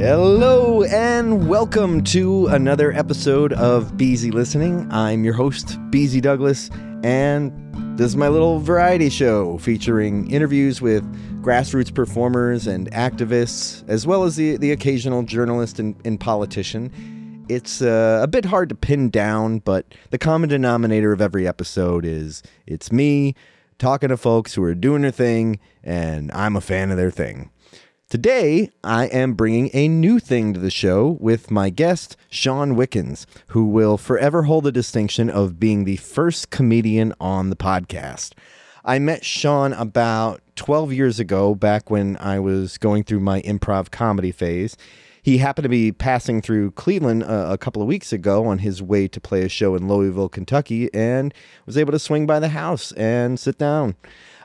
Hello and welcome to another episode of Beezy Listening. I'm your host, Beezy Douglas, and this is my little variety show featuring interviews with grassroots performers and activists, as well as the, the occasional journalist and, and politician. It's uh, a bit hard to pin down, but the common denominator of every episode is it's me talking to folks who are doing their thing, and I'm a fan of their thing. Today, I am bringing a new thing to the show with my guest, Sean Wickens, who will forever hold the distinction of being the first comedian on the podcast. I met Sean about 12 years ago, back when I was going through my improv comedy phase. He happened to be passing through Cleveland uh, a couple of weeks ago on his way to play a show in Louisville, Kentucky, and was able to swing by the house and sit down.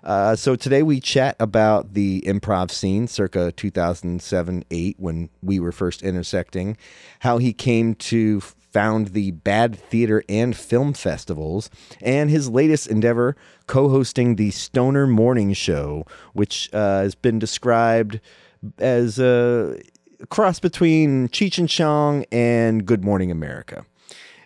Uh, so today we chat about the improv scene circa 2007 8 when we were first intersecting, how he came to found the Bad Theater and Film Festivals, and his latest endeavor, co hosting the Stoner Morning Show, which uh, has been described as a cross between Cheech and Chong and Good Morning America.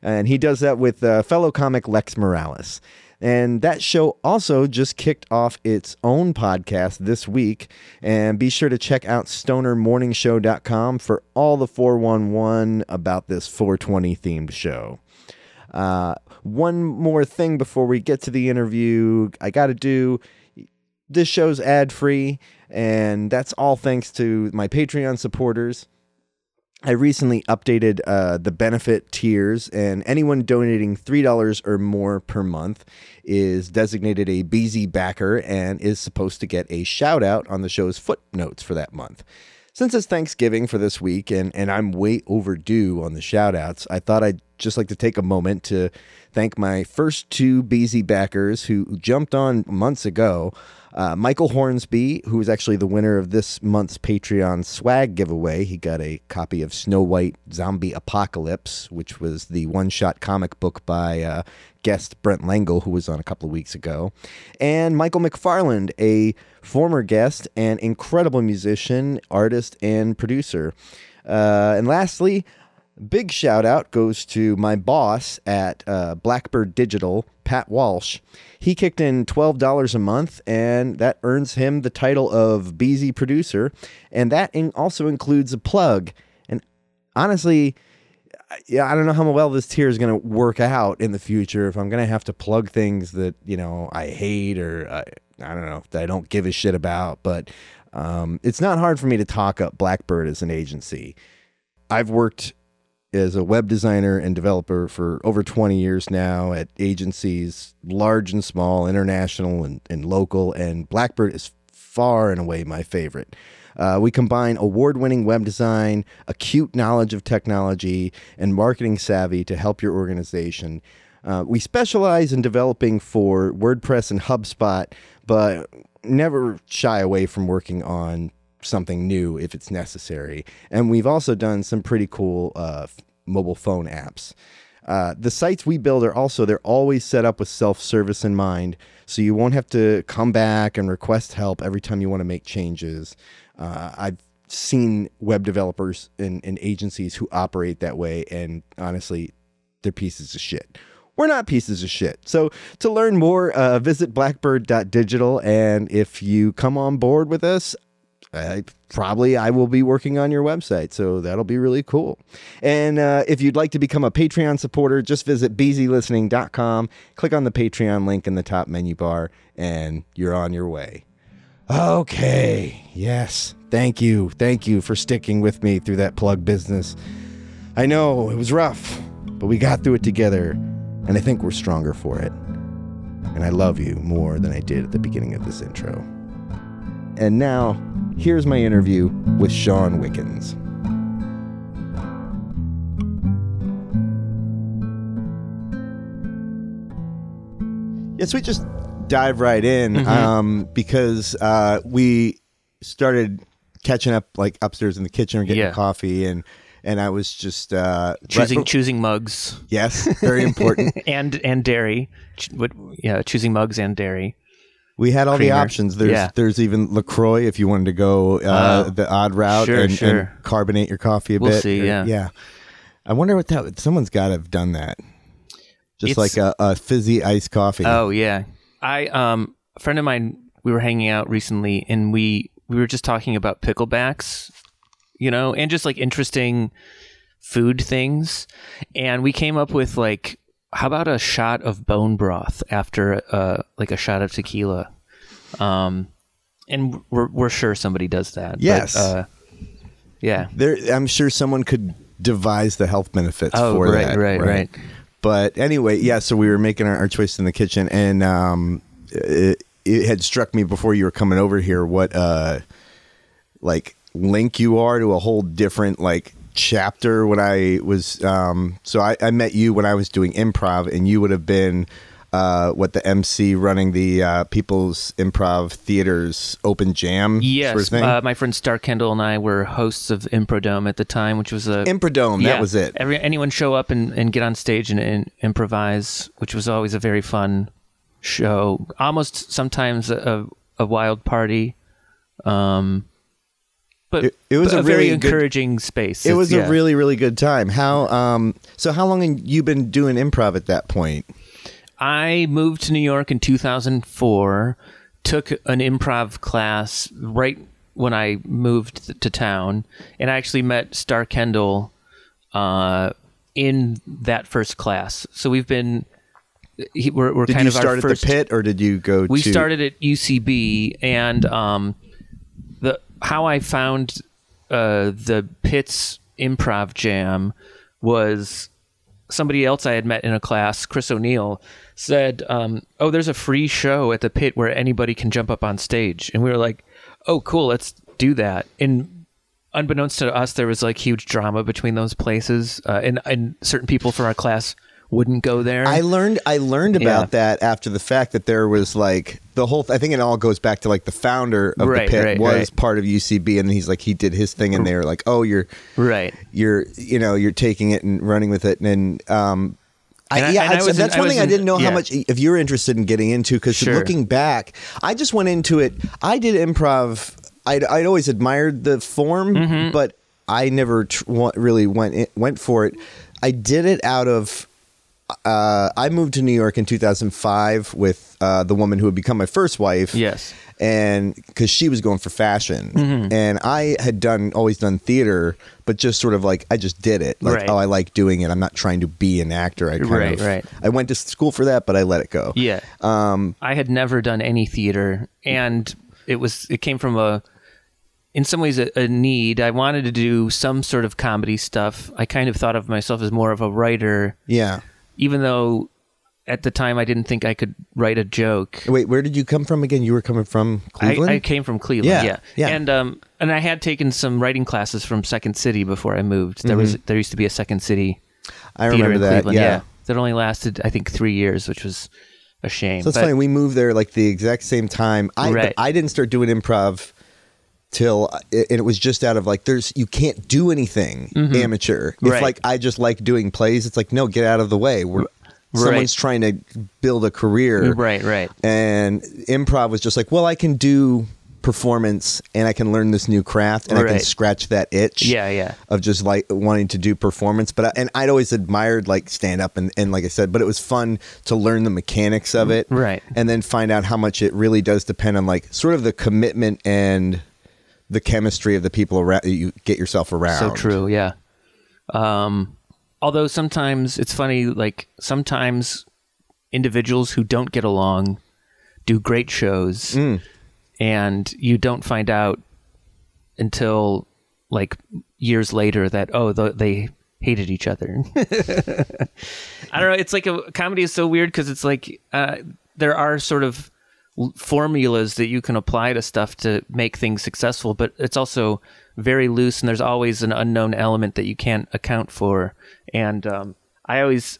And he does that with uh, fellow comic Lex Morales. And that show also just kicked off its own podcast this week. And be sure to check out stonermorningshow.com for all the 411 about this 420 themed show. Uh, one more thing before we get to the interview, I got to do this show's ad free, and that's all thanks to my Patreon supporters. I recently updated uh, the benefit tiers, and anyone donating $3 or more per month is designated a Beezy backer and is supposed to get a shout out on the show's footnotes for that month. Since it's Thanksgiving for this week and, and I'm way overdue on the shout outs, I thought I'd just like to take a moment to thank my first two Beezy backers who jumped on months ago. Uh, Michael Hornsby, who was actually the winner of this month's Patreon swag giveaway, he got a copy of Snow White Zombie Apocalypse, which was the one shot comic book by uh, guest Brent Langle, who was on a couple of weeks ago, and Michael McFarland, a former guest and incredible musician, artist, and producer. Uh, and lastly, big shout out goes to my boss at uh, Blackbird Digital, Pat Walsh. He kicked in $12 a month, and that earns him the title of Beezy Producer. And that in- also includes a plug. And honestly, yeah, I don't know how well this tier is going to work out in the future. If I'm going to have to plug things that you know I hate or I, I don't know that I don't give a shit about, but um, it's not hard for me to talk up Blackbird as an agency. I've worked as a web designer and developer for over 20 years now at agencies, large and small, international and, and local, and Blackbird is far and away my favorite. Uh, we combine award winning web design, acute knowledge of technology, and marketing savvy to help your organization. Uh, we specialize in developing for WordPress and HubSpot, but never shy away from working on something new if it's necessary. And we've also done some pretty cool uh, mobile phone apps. Uh, the sites we build are also they're always set up with self-service in mind so you won't have to come back and request help every time you want to make changes uh, i've seen web developers and, and agencies who operate that way and honestly they're pieces of shit we're not pieces of shit. So to learn more, uh, visit blackbird.digital. And if you come on board with us, I, probably I will be working on your website. So that'll be really cool. And uh, if you'd like to become a Patreon supporter, just visit beezylistening.com, click on the Patreon link in the top menu bar, and you're on your way. Okay. Yes. Thank you. Thank you for sticking with me through that plug business. I know it was rough, but we got through it together, and I think we're stronger for it. And I love you more than I did at the beginning of this intro. And now, here's my interview with Sean Wickens. Yes, we just dive right in Mm-hmm. um, because uh, we started catching up like upstairs in the kitchen or getting Yeah. coffee and and I was just uh, choosing right- choosing mugs yes, very important. and and dairy. Ch- what, yeah, choosing mugs and dairy. We had all Creamer. the options. There's Yeah. there's even LaCroix if you wanted to go uh, Oh. the odd route Sure, and, sure. and carbonate your coffee a We'll bit. see, or- yeah. yeah. I wonder what that. Someone's got to have done that. Just It's- like a, a fizzy iced coffee. Oh yeah, I um a friend of mine. We were hanging out recently, and we we were just talking about picklebacks, you know, and just like interesting food things, and we came up with like, how about a shot of bone broth after uh like a shot of tequila, um, and we're we're sure somebody does that. but, Yes. uh, yeah. There, I'm sure someone could devise the health benefits Oh, for right, that. right, right. But anyway, yeah. So we were making our, our choice in the kitchen, and um, it, it had struck me before you were coming over here what uh, like link you are to a whole different like chapter when I was. Um, so I, I met you when I was doing improv, and you would have been. Uh, what the MC running the uh, People's Improv Theater's open jam Yes, sort of thing? uh, my friend Star Kendall and I were hosts of Improdome at the time, which was a Improdome, that was it. Every, anyone show up and, and get on stage and, and improvise, which was always a very fun show. Almost sometimes a, a wild party. Um, but It- it was but a a, very really good- encouraging space. It was yeah. a really, really good time. How um so how long had you been doing improv at that point? I moved to New York in 2004, took an improv class right when I moved to town, and I actually met Star Kendall uh, in that first class. So we've been, he, we're, we're Did kind you of start at first. the pit or did you go we to started at UCB, and um, how I found uh, the Pit's Improv Jam was somebody else I had met in a class, Chris O'Neill, said, um, "Oh, there's a free show at the Pit where anybody can jump up on stage," and we were like, "Oh, cool, let's do that." And unbeknownst to us, there was like huge drama between those places, uh, and and certain people from our class wouldn't go there. I learned I learned about Yeah. that after the fact that there was like the whole I think it all goes back to like the founder of Right, the pit right, was right. part of UCB and he's like he did his thing and they were like, "Oh, you're right. you're you know, you're taking it and running with it." And um I, And I- yeah, and I was in- that's one thing I didn't know how much if you're interested in getting into because Sure. looking back, I just went into it. I did improv. I'd, I'd always admired the form, Mm-hmm. but I never tr- really went in, went for it. I did it out of. Uh, I moved to New York in 2005 with uh, the woman who would become my first wife Yes. and because she was going for fashion Mm-hmm. and i had done always done theater but just sort of like i just did it like Right. oh i like doing it i'm not trying to be an actor i kind Right, of right. i went to school for that but i let it go Yeah. um I had never done any theater, and it was it came from a, in some ways, a, a need. I wanted to do some sort of comedy stuff. I kind of thought of myself as more of a writer, yeah even though at the time I didn't think I could write a joke. wait where did you come from again you were coming from cleveland I came from Cleveland, Yeah, yeah, yeah. and um, and I had taken some writing classes from Second City before I moved. There was there used to be a Second City Mm-hmm. i remember in that Cleveland, yeah. that only lasted I think three years, which was a shame. so it's But- funny we moved there like the exact same time i Right. i didn't start doing improv till and it was just out of like there's you can't do anything amateur if Mm-hmm. Right. like i just like doing plays it's like no get out of the way We're, Right. someone's trying to build a career right, right. and improv was just like well i can do performance and i can learn this new craft and i can scratch that itch Yeah, yeah. of just like wanting to do performance but I, and i'd always admired like stand up and, and like i said but it was fun to learn the mechanics of it Right. and then find out how much it really does depend on like sort of the commitment and the chemistry of the people around you get yourself around So true, yeah. Um, although sometimes it's funny, like sometimes individuals who don't get along do great shows, Mm. and you don't find out until like years later that oh th- they hated each other. I don't know. It's like a comedy is so weird because it's like uh, there are sort of formulas that you can apply to stuff to make things successful, but it's also very loose, and there's always an unknown element that you can't account for. And um, I always,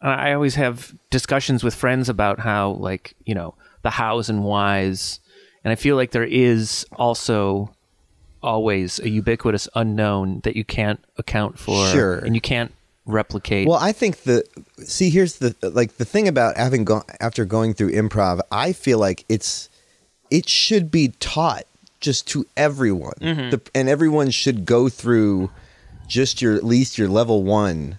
I always have discussions with friends about how, like, you know, the hows and whys, and I feel like there is also always a ubiquitous unknown that you can't account for, Sure. and you can't replicate. Well, I think the see here's the like the thing about having gone after going through improv, I feel like it's it should be taught just to everyone, Mm-hmm. the, and everyone should go through just your at least your level one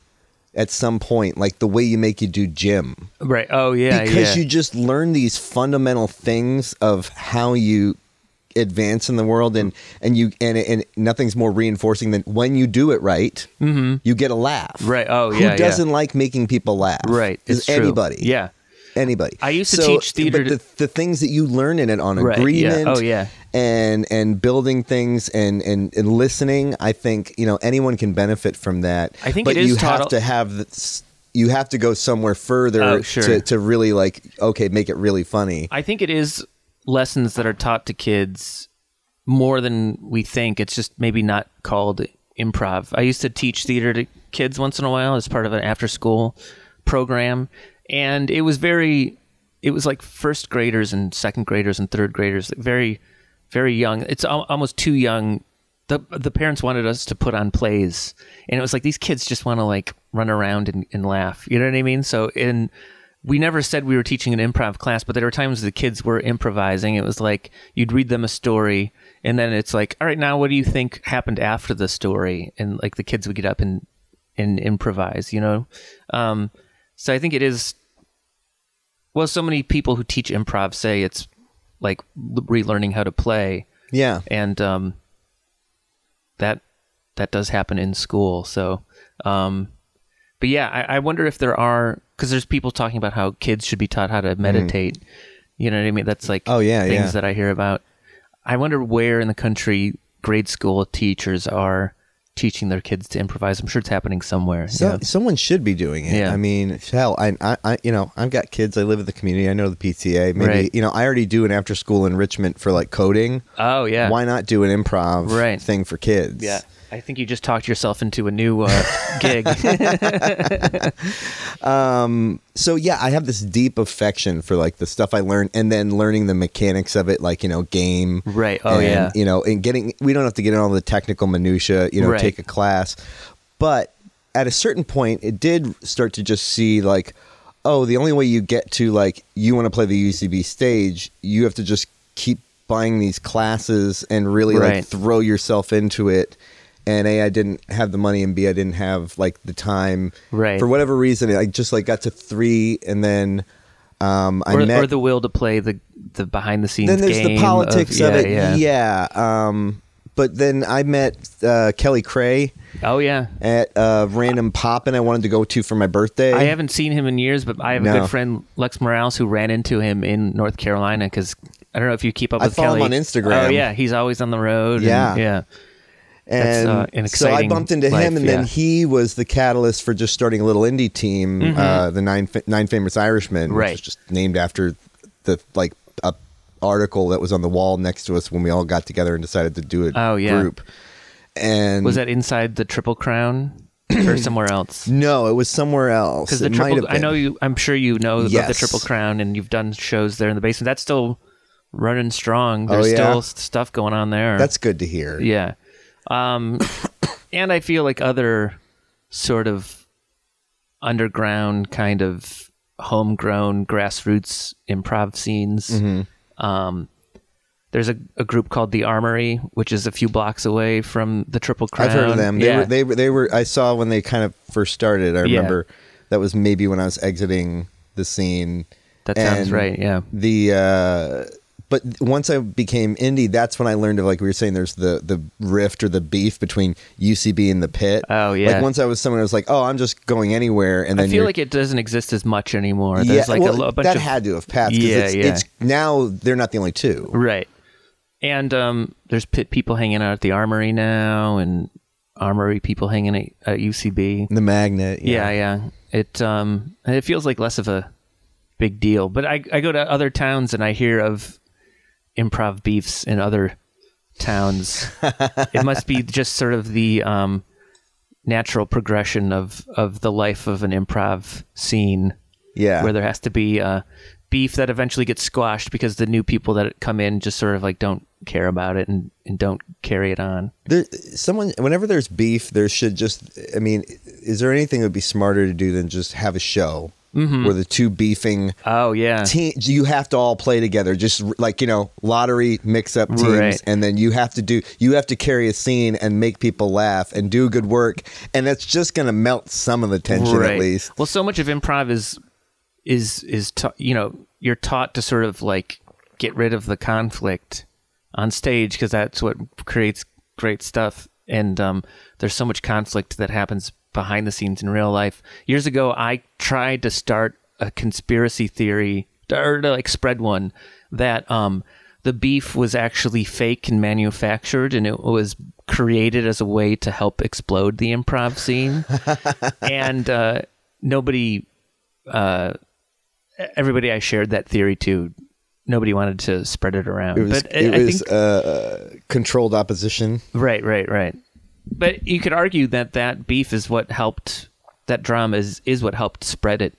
at some point, like the way you make you do gym, right. Oh yeah, because yeah. you just learn these fundamental things of how you advance in the world and and you and and nothing's more reinforcing than when you do it right mm-hmm. you get a laugh Right. Oh, who yeah, yeah. doesn't like making people laugh right. is It's true. anybody Yeah. anybody I used to teach theater but to- the, the things that you learn in it on Right, yeah. agreement Oh, yeah. and and building things and, and and listening i think you know anyone can benefit from that I think but it is you have al- to have this you have to go somewhere further Oh, sure. to, to really like okay make it really funny I think it is lessons that are taught to kids more than we think. It's just maybe not called improv. I used to teach theater to kids once in a while as part of an after school program, and it was very it was like first graders and second graders and third graders, very very young. It's al- almost too young. The the parents wanted us to put on plays, and it was like these kids just want to like run around and, and laugh. You know what I mean? So in we never said we were teaching an improv class, but there were times the kids were improvising. It was like you'd read them a story, and then it's like, all right, now what do you think happened after the story? And like the kids would get up and and improvise, you know. Um, so I think it is. Well, so many people who teach improv say it's like relearning how to play, yeah and um, that that does happen in school. So, um, but yeah, I, I wonder if there are because there's people talking about how kids should be taught how to mm. meditate. You know what I mean? That's like Oh, yeah, things yeah. that I hear about. I wonder where in the country grade school teachers are teaching their kids to improvise. I'm sure it's happening somewhere. So someone should be doing it. Yeah. I mean, hell, I, I, I, you know, I've got kids. I live in the community. I know the PTA. Maybe Right. you know, I already do an after school enrichment for like coding. Oh yeah. Why not do an improv Right. thing for kids? Yeah. I think you just talked yourself into a new uh, gig. Um. So yeah, I have this deep affection for like the stuff I learned, and then learning the mechanics of it, like you know, game. Right. Oh, and, yeah. You know, and getting. We don't have to get in all the technical minutia. You know, Right. take a class, but at a certain point, it did start to just see like, oh, the only way you get to like you want to play the UCB stage, you have to just keep buying these classes and really like throw yourself into it. And A, I didn't have the money, and B, I didn't have like the time. Right. For whatever reason, I just like got to three, and then um, I or, met. or the will to play the the behind the scenes. then there's the politics of, of, yeah, it. Yeah. Yeah. Um, but then I met uh, Kelly Cray Oh yeah. at a random pop, and I wanted to go to for my birthday. I haven't seen him in years, but I have a No. good friend Lex Morales who ran into him in North Carolina because I don't know if you keep up I with follow Kelly him on Instagram. Oh yeah, he's always on the road. and- Yeah. Yeah. and uh, an so I bumped into life, him, and yeah. then he was the catalyst for just starting a little indie team, uh, the nine Fa- nine famous Irishmen, which Mm-hmm. Right. was just named after the like a article that was on the wall next to us when we all got together and decided to do a Oh, yeah. group. And Was that inside the Triple Crown or somewhere else? no? It was somewhere else. Because the It triple, I know you. I'm sure you know of the Triple Crown, and you've done shows there in the basement. That's still running strong. Oh, There's yeah? still stuff going on there. That's good to hear. Yeah. Um, and I feel like other sort of underground kind of homegrown grassroots improv scenes. Mm-hmm. Um, there's a, a group called the Armory, which is a few blocks away from the Triple Crown. I've heard of them. They yeah. were they were they were. I saw when they kind of first started. I Yeah. remember that was maybe when I was exiting the scene. that sounds right. Yeah. The uh, but once I became indie, that's when I learned of like we were saying. There's the the rift or the beef between UCB and the pit. Oh, yeah. Like once I was someone who was like, oh, I'm just going anywhere, and then I feel like it doesn't exist as much anymore. yeah, like well, a, a bunch that of had to have passed. Yeah, it's, yeah. it's now they're not the only two. Right. And um, there's pit people hanging out at the armory now, and armory people hanging at, at UCB. The magnet. Yeah, yeah. It um, it feels like less of a big deal. But I I go to other towns and I hear of improv beefs in other towns. it must be just sort of the um, natural progression of of the life of an improv scene yeah. where there has to be uh, beef that eventually gets squashed because the new people that come in just sort of like don't care about it and, and don't carry it on. There, someone, whenever there's beef, there should just. I mean, is there anything that would be smarter to do than just have a show Mm-hmm. where the two beefing Oh yeah. you have to all play together, just like you know, lottery mix up teams, Right. and then you have to do you have to carry a scene and make people laugh and do good work, and that's just going to melt some of the tension at least. Well, so much of improv is is is ta- you know you're taught to sort of like get rid of the conflict on stage because that's what creates great stuff. And um, there's so much conflict that happens behind the scenes in real life. Years ago, I tried to start a conspiracy theory or to like spread one that um, the beef was actually fake and manufactured, and it was created as a way to help explode the improv scene. and uh, nobody, uh, everybody I shared that theory to, nobody wanted to spread it around. It was but I- it I was think uh, controlled opposition. Right, right, right. But you could argue that that beef is what helped that drama is is what helped spread it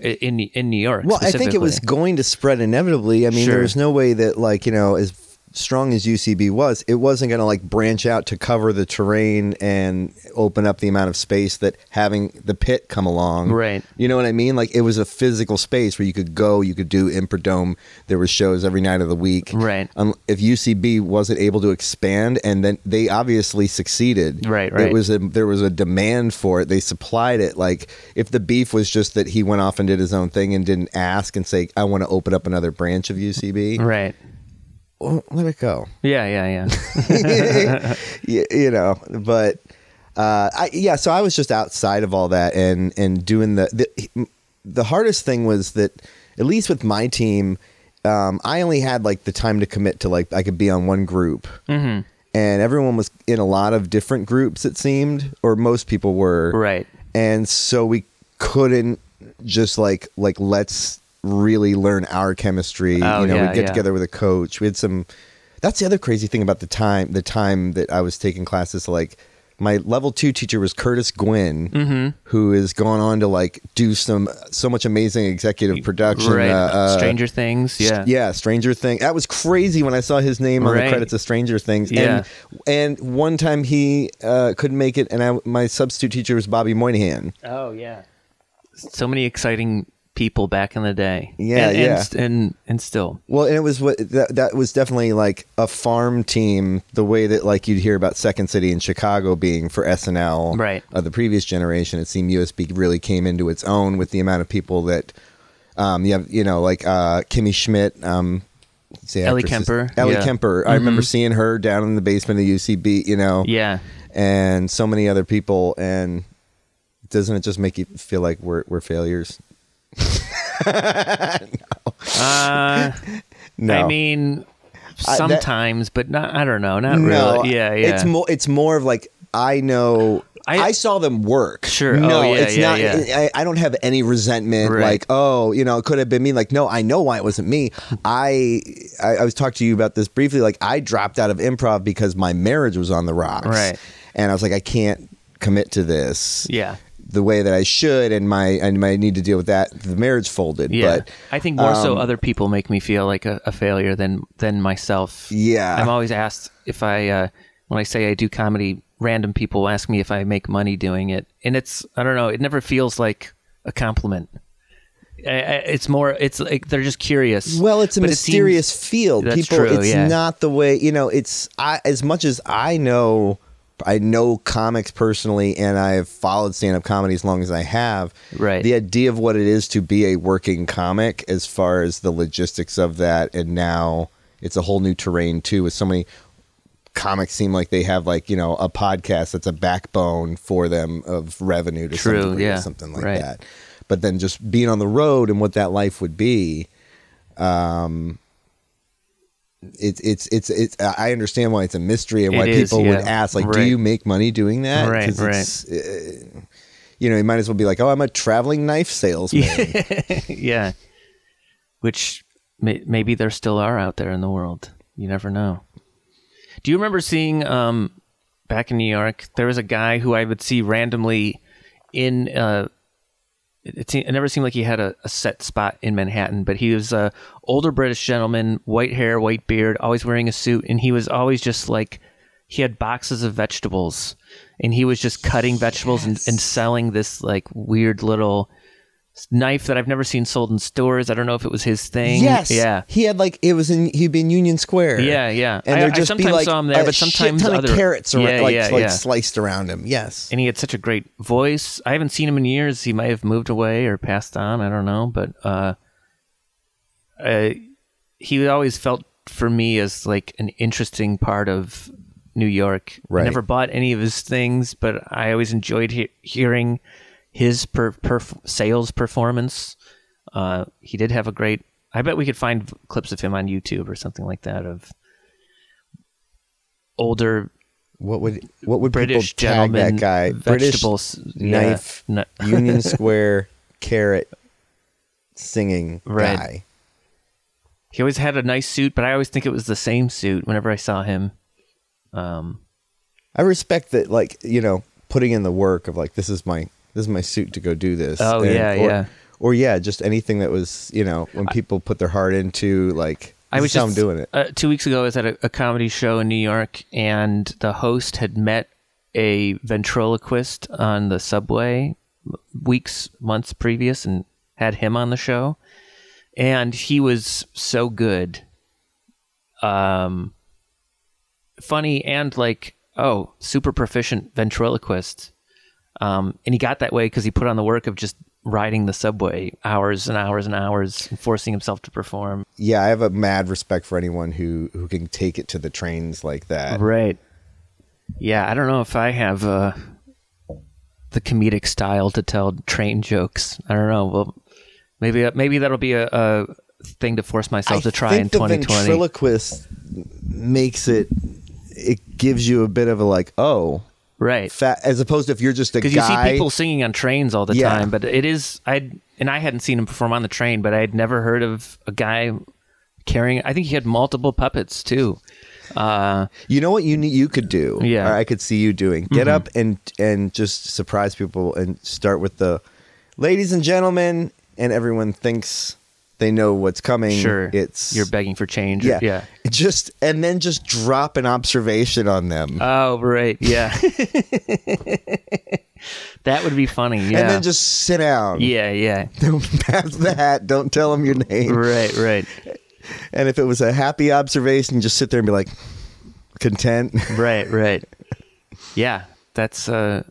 in in New York. Well, I think it was going to spread inevitably. I mean, Sure. there's no way that like you know as strong as UCB was, it wasn't going to like branch out to cover the terrain and open up the amount of space that having the pit come along. Right. You know what I mean? Like it was a physical space where you could go, you could do Improdome. There were shows every night of the week. Right. Um, if UCB wasn't able to expand, and then they obviously succeeded. Right, right. It was a, there was a demand for it. They supplied it. Like if the beef was just that he went off and did his own thing and didn't ask and say, "I want to open up another branch of UCB," right. Well, let it go. Yeah, yeah, yeah. you, you know, but uh, I, yeah. So I was just outside of all that and and doing the the the hardest thing was that at least with my team, um, I only had like the time to commit to like I could be on one group. hmm And everyone was in a lot of different groups, it seemed, or most people were. Right. And so we couldn't just like like let's really learn our chemistry. Oh, you know, yeah, we'd get yeah. together with a coach. We had some that's the other crazy thing about the time the time that I was taking classes like my level two teacher was Curtis Gwinn, Mm-hmm. who has gone on to like do some so much amazing executive production. Right. uh, uh, Stranger Things. Yeah. yeah, Stranger Things. That was crazy when I saw his name on the credits of Stranger Things. Yeah. And and one time he uh, couldn't make it, and I, my substitute teacher was Bobby Moynihan. Oh yeah. So many exciting people back in the day. Yeah, and, yeah. And, and and still. Well, and it was what that, that was definitely like a farm team, the way that like you'd hear about Second City in Chicago being for SNL, Right. Of the previous generation, it seemed UCB really came into its own with the amount of people that, um, you have, you know, like uh, Kimmy Schmidt, um, Ellie Kemper, Ellie yeah. Mm-hmm. Kemper. I remember seeing her down in the basement of UCB, you know, Yeah. and so many other people, and doesn't it just make you feel like we're we're failures? Uh, No, I mean, I- that- sometimes, but not. I don't know. Not No, really. Yeah, yeah. It's more. It's more of like I know. I, I- saw them work. Sure. No, Oh, yeah, it's yeah, not. yeah. I, I don't have any resentment. Right. Like, oh, you know, it could have been me. Like, no, I know why it wasn't me. I, I, I was talking to you about this briefly. Like, I dropped out of improv because my marriage was on the rocks. Right. And I was like, I can't commit to this. yeah. The way that I should, and my and my need to deal with that. The marriage folded. Yeah. But I think more so um, other people make me feel like a, a failure than than myself. Yeah. I'm always asked if I uh, when I say I do comedy, random people ask me if I make money doing it, and it's I don't know. It never feels like a compliment. I- I- It's more. It's like they're just curious. Well, it's a But it seems- mysterious field. That's People, true, it's yeah. not the way you know. It's I as much as I know. I know comics personally, and I have followed stand-up comedy as long as I have. Right. The idea of what it is to be a working comic, as far as the logistics of that, and now it's a whole new terrain too. With so many comics, seem like they have like you know a podcast that's a backbone for them of revenue to True, some degree yeah, or something like right. that. But then just being on the road and what that life would be um it's it's it's it's I understand why it's a mystery and why is, people would ask like do you make money doing that Right, right. it's, uh, you know you might as well be like oh I'm a traveling knife salesman yeah. Which may, maybe there still are out there in the world. You never know. Do you remember seeing um, back in New York? There was a guy who I would see randomly in uh, it, it, it never seemed like he had a, a set spot in Manhattan, but he was a older British gentleman, white hair, white beard, always wearing a suit, and he was always just like he had boxes of vegetables, and he was just cutting vegetables and, and selling this like weird little knife that I've never seen sold in stores. I don't know if it was his thing. Yes. Yeah. He had like it was in he'd be in Union Square. Yeah, yeah. And I- there'd I just be sometimes like saw him there, a but sometimes shit ton other- of carrots around, Yeah, like, yeah, like yeah. sliced around him. Yes. and he had such a great voice. I haven't seen him in years. He might have moved away or passed on. I don't know, but uh, uh, he always felt for me as like an interesting part of New York. Right. I never bought any of his things, but I always enjoyed he- hearing his per- perf- sales performance. Uh, he did have a great. I bet we could find clips of him on YouTube or something like that of older What would what would British people tag gentleman that guy? British vegetables yeah, knife, nu- Union Square carrot singing Right. guy. He always had a nice suit, but I always think it was the same suit whenever I saw him. Um, I respect that, like you know, putting in the work of like this is my this is my suit to go do this. Oh, yeah, or, yeah. Or yeah, just anything that was you know when people put their heart into like I was just I'm doing it. Uh, two weeks ago. I was at a, a comedy show in New York, and the host had met a ventriloquist on the subway weeks, months previous, and had him on the show. And he was so good, um, funny, and like oh, super proficient ventriloquist. Um, and he got that way because he put on the work of just riding the subway hours and hours and hours, and forcing himself to perform. Yeah, I have a mad respect for anyone who who can take it to the trains like that. Right. Yeah, I don't know if I have uh, the comedic style to tell train jokes. I don't know. Well, maybe maybe that'll be a, a thing to force myself I to try think in the 2020. ventriloquist makes it. It gives you a bit of a like, oh, right. fat, as opposed to if you're just a guy. Because you see people singing on trains all the Yeah. time, but it is I and I hadn't seen him perform on the train, but I had never heard of a guy carrying. I think he had multiple puppets too. Uh, You know what you need, you could do? Yeah. or I could see you doing. Get up and and just surprise people and start with the, ladies and gentlemen, and everyone thinks they know what's coming. sure, it's you're begging for change. yeah, yeah. Just and then just drop an observation on them, Oh, right. Yeah. that would be funny. Yeah. and then just sit down. yeah, yeah. Don't pass the hat. Don't tell them your name. Right, right. And if it was a happy observation, just sit there and be like, content. right, right. Yeah, that's uh,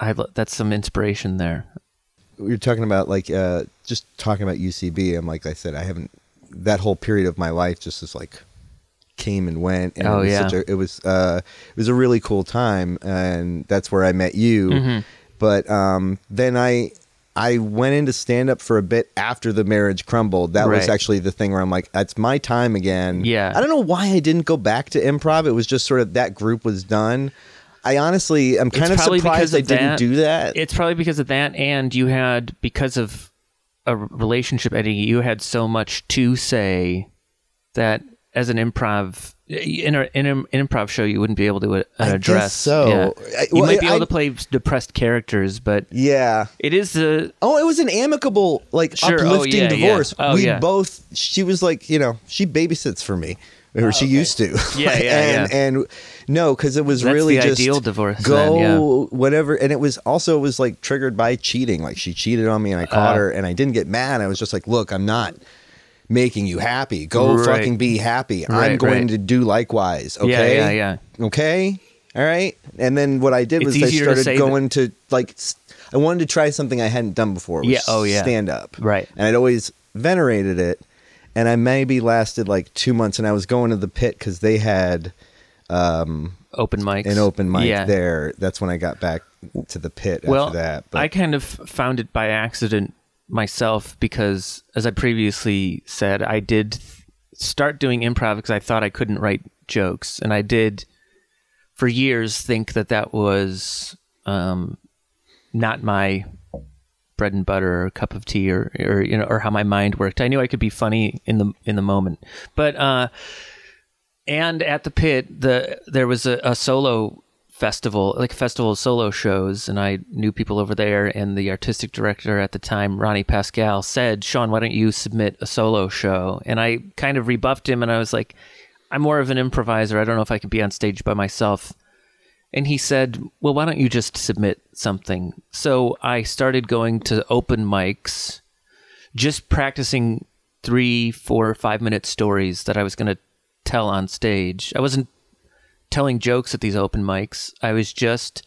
I that's some inspiration there. You're talking about like uh just talking about UCB. I'm like I said, I haven't that whole period of my life just is like came and went and Oh, it was yeah. such a it was uh it was a really cool time and that's where I met you. Mm-hmm. But um then I I went into stand up for a bit after the marriage crumbled. That was actually the thing where I'm like, that's my time again. Yeah. I don't know why I didn't go back to improv. It was just sort of that group was done. I honestly I'm kind It's of surprised I didn't do that. It's probably because of that, and you had because of a relationship ending, you had so much to say that as an improv in, a, in an improv show, you wouldn't be able to uh, I address. so. Yeah. I- you might be I- able to play depressed characters, but yeah. it is the Oh, it was an amicable, like Sure. Oh, uplifting yeah, yeah. divorce. Oh, we yeah. both. She was like, you know, she babysits for me, or she used to. Oh, Yeah, yeah, and, and no, because it was That's really the just ideal divorce Go then, yeah. whatever, and it was also it was like triggered by cheating. Like she cheated on me, and I caught Uh. her, and I didn't get mad. I was just like, look, I'm not making you happy. Go Right. fucking be happy. I'm going right. to do likewise. Okay. yeah, yeah. Okay. All right. And then what I did It's was I started going to like I wanted to try something I hadn't done before. which Yeah, oh, yeah. Stand up. Right. And I'd always venerated it. And I maybe lasted like two months, and I was going to the pit because they had um, open mics. an open mic yeah. there. That's when I got back to the pit well, after that. But I kind of found it by accident myself because, as I previously said, I did start doing improv because I thought I couldn't write jokes, and I did for years think that that was um, not my bread and butter or a cup of tea or, or you know or how my mind worked. I knew I could be funny in the in the moment, but uh, and at the pit the there was a, a solo festival, like a festival of solo shows, and I knew people over there. And the artistic director at the time, Ronnie Pascal, said, "Sean, why don't you submit a solo show?" And I kind of rebuffed him, and I was like, "I'm more of an improviser. I don't know if I can be on stage by myself." And he said, "Well, why don't you just submit something?" So I started going to open mics, just practicing three, four, five minute stories that I was going to tell on stage. I wasn't telling jokes at these open mics. I was just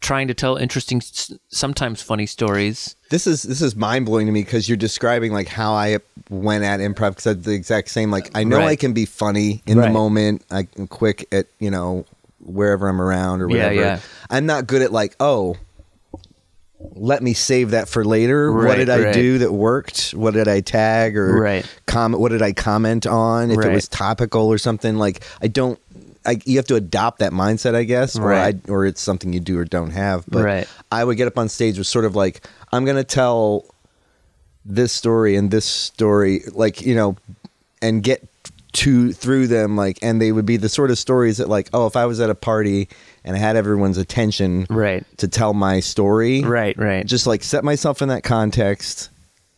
trying to tell interesting, sometimes funny stories. This is this is mind blowing to me because you're describing like how I went at improv because I did the exact same. Like I know Right. I can be funny in the moment. I'm quick at you know wherever I'm around or whatever. yeah. I'm not good at like oh. Let me save that for later. what did I right. do that worked? What did I tag or Right. comment? What did I comment on? If it was topical or something, like I don't. I, you have to adopt that mindset, I guess, or Right. I, or it's something you do or don't have. But Right. I would get up on stage with sort of like I'm going to tell this story and this story, like you know, and get to through them, like, and they would be the sort of stories that, like, oh, if I was at a party and I had everyone's attention, Right. to tell my story, Right, right. just like set myself in that context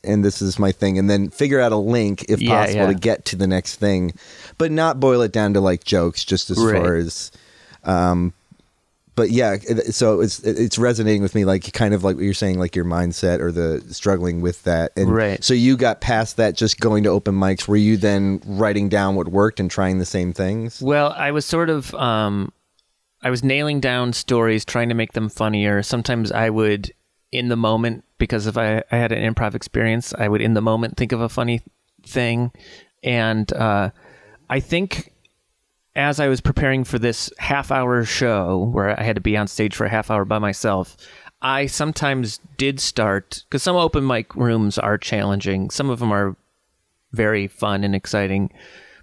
and this is my thing and then figure out a link if Yeah, possible yeah. to get to the next thing but not boil it down to like jokes just as Right. far as um but yeah so it's it's resonating with me like kind of like what you're saying like your mindset or the struggling with that and Right. so you got past that just going to open mics were you then writing down what worked and trying the same things Well, I was sort of um I was nailing down stories, trying to make them funnier. Sometimes I would in the moment because if I, I had an improv experience, I would in the moment think of a funny thing. And uh I think as I was preparing for this half hour show where I had to be on stage for a half hour by myself, I sometimes did start because some open mic rooms are challenging. Some of them are very fun and exciting.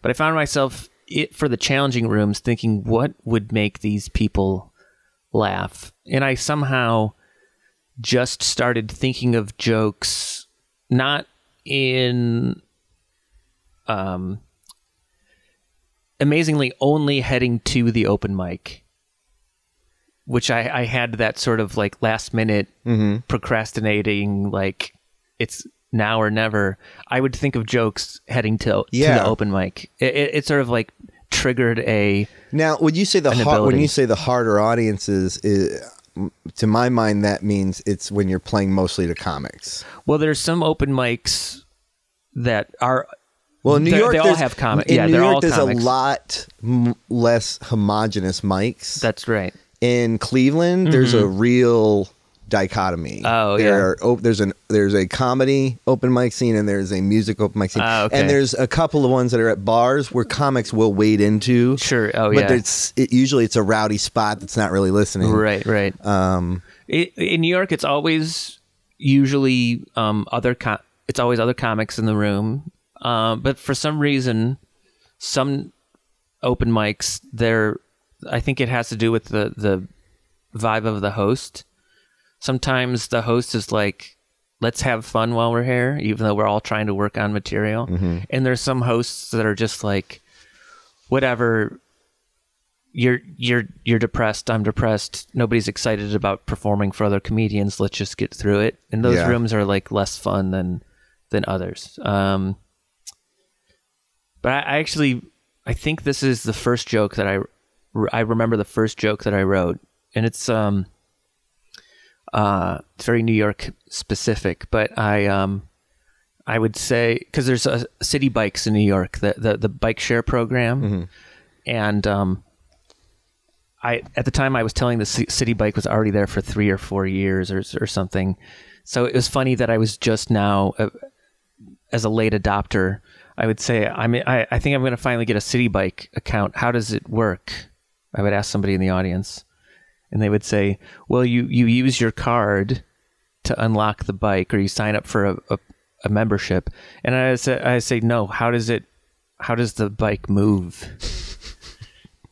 But I found myself it, for the challenging rooms thinking, what would make these people laugh? And I somehow just started thinking of jokes, not in um, amazingly only heading to the open mic, which I, I had that sort of like last minute mm-hmm. procrastinating, like it's now or never. I would think of jokes heading to, to the open mic. It, it, it sort of like triggered a Now, would you say the hard, when you say the harder audiences, is, to my mind, that means it's when you're playing mostly to comics. well. There's some open mics that are Well, in New They- York, they all there's- have comic- In yeah, New they're York, all there's comics. a lot m- less homogenous mics. that's right. in Cleveland, there's a real dichotomy. Mm-hmm. Oh, there yeah. Are, oh, there's an there's a comedy open mic scene and there's a music open mic scene, Ah, okay. and there's a couple of ones that are at bars where comics will wade into. Sure. Oh, yeah. but yeah. it's it, usually it's a rowdy spot that's not really listening. Right, right. Um, It, in New York, it's always usually um, other. Co- it's always other comics in the room, um, but for some reason, some open mics, they're. I think it has to do with the the vibe of the host. Sometimes the host is like, "Let's have fun while we're here," even though we're all trying to work on material. And there's some hosts that are just like, "Whatever." you're you're you're depressed i'm depressed nobody's excited about performing for other comedians let's just get through it and those Yeah. rooms are like less fun than than others um but I, I actually i think this is the first joke that i i remember the first joke that i wrote and it's um uh it's very new york specific but i um i would say because there's a Citi Bikes in new york the the, the bike share program and um I at the time I was telling the Citi Bike was already there for three or four years or or something. So it was funny that I was just now uh, as a late adopter. I would say I mean I, I think I'm going to finally get a Citi Bike account. How does it work? I would ask somebody in the audience, and they would say, "Well, you you use your card to unlock the bike, or you sign up for a, a, a membership." And I say I say no. How does it? How does the bike move?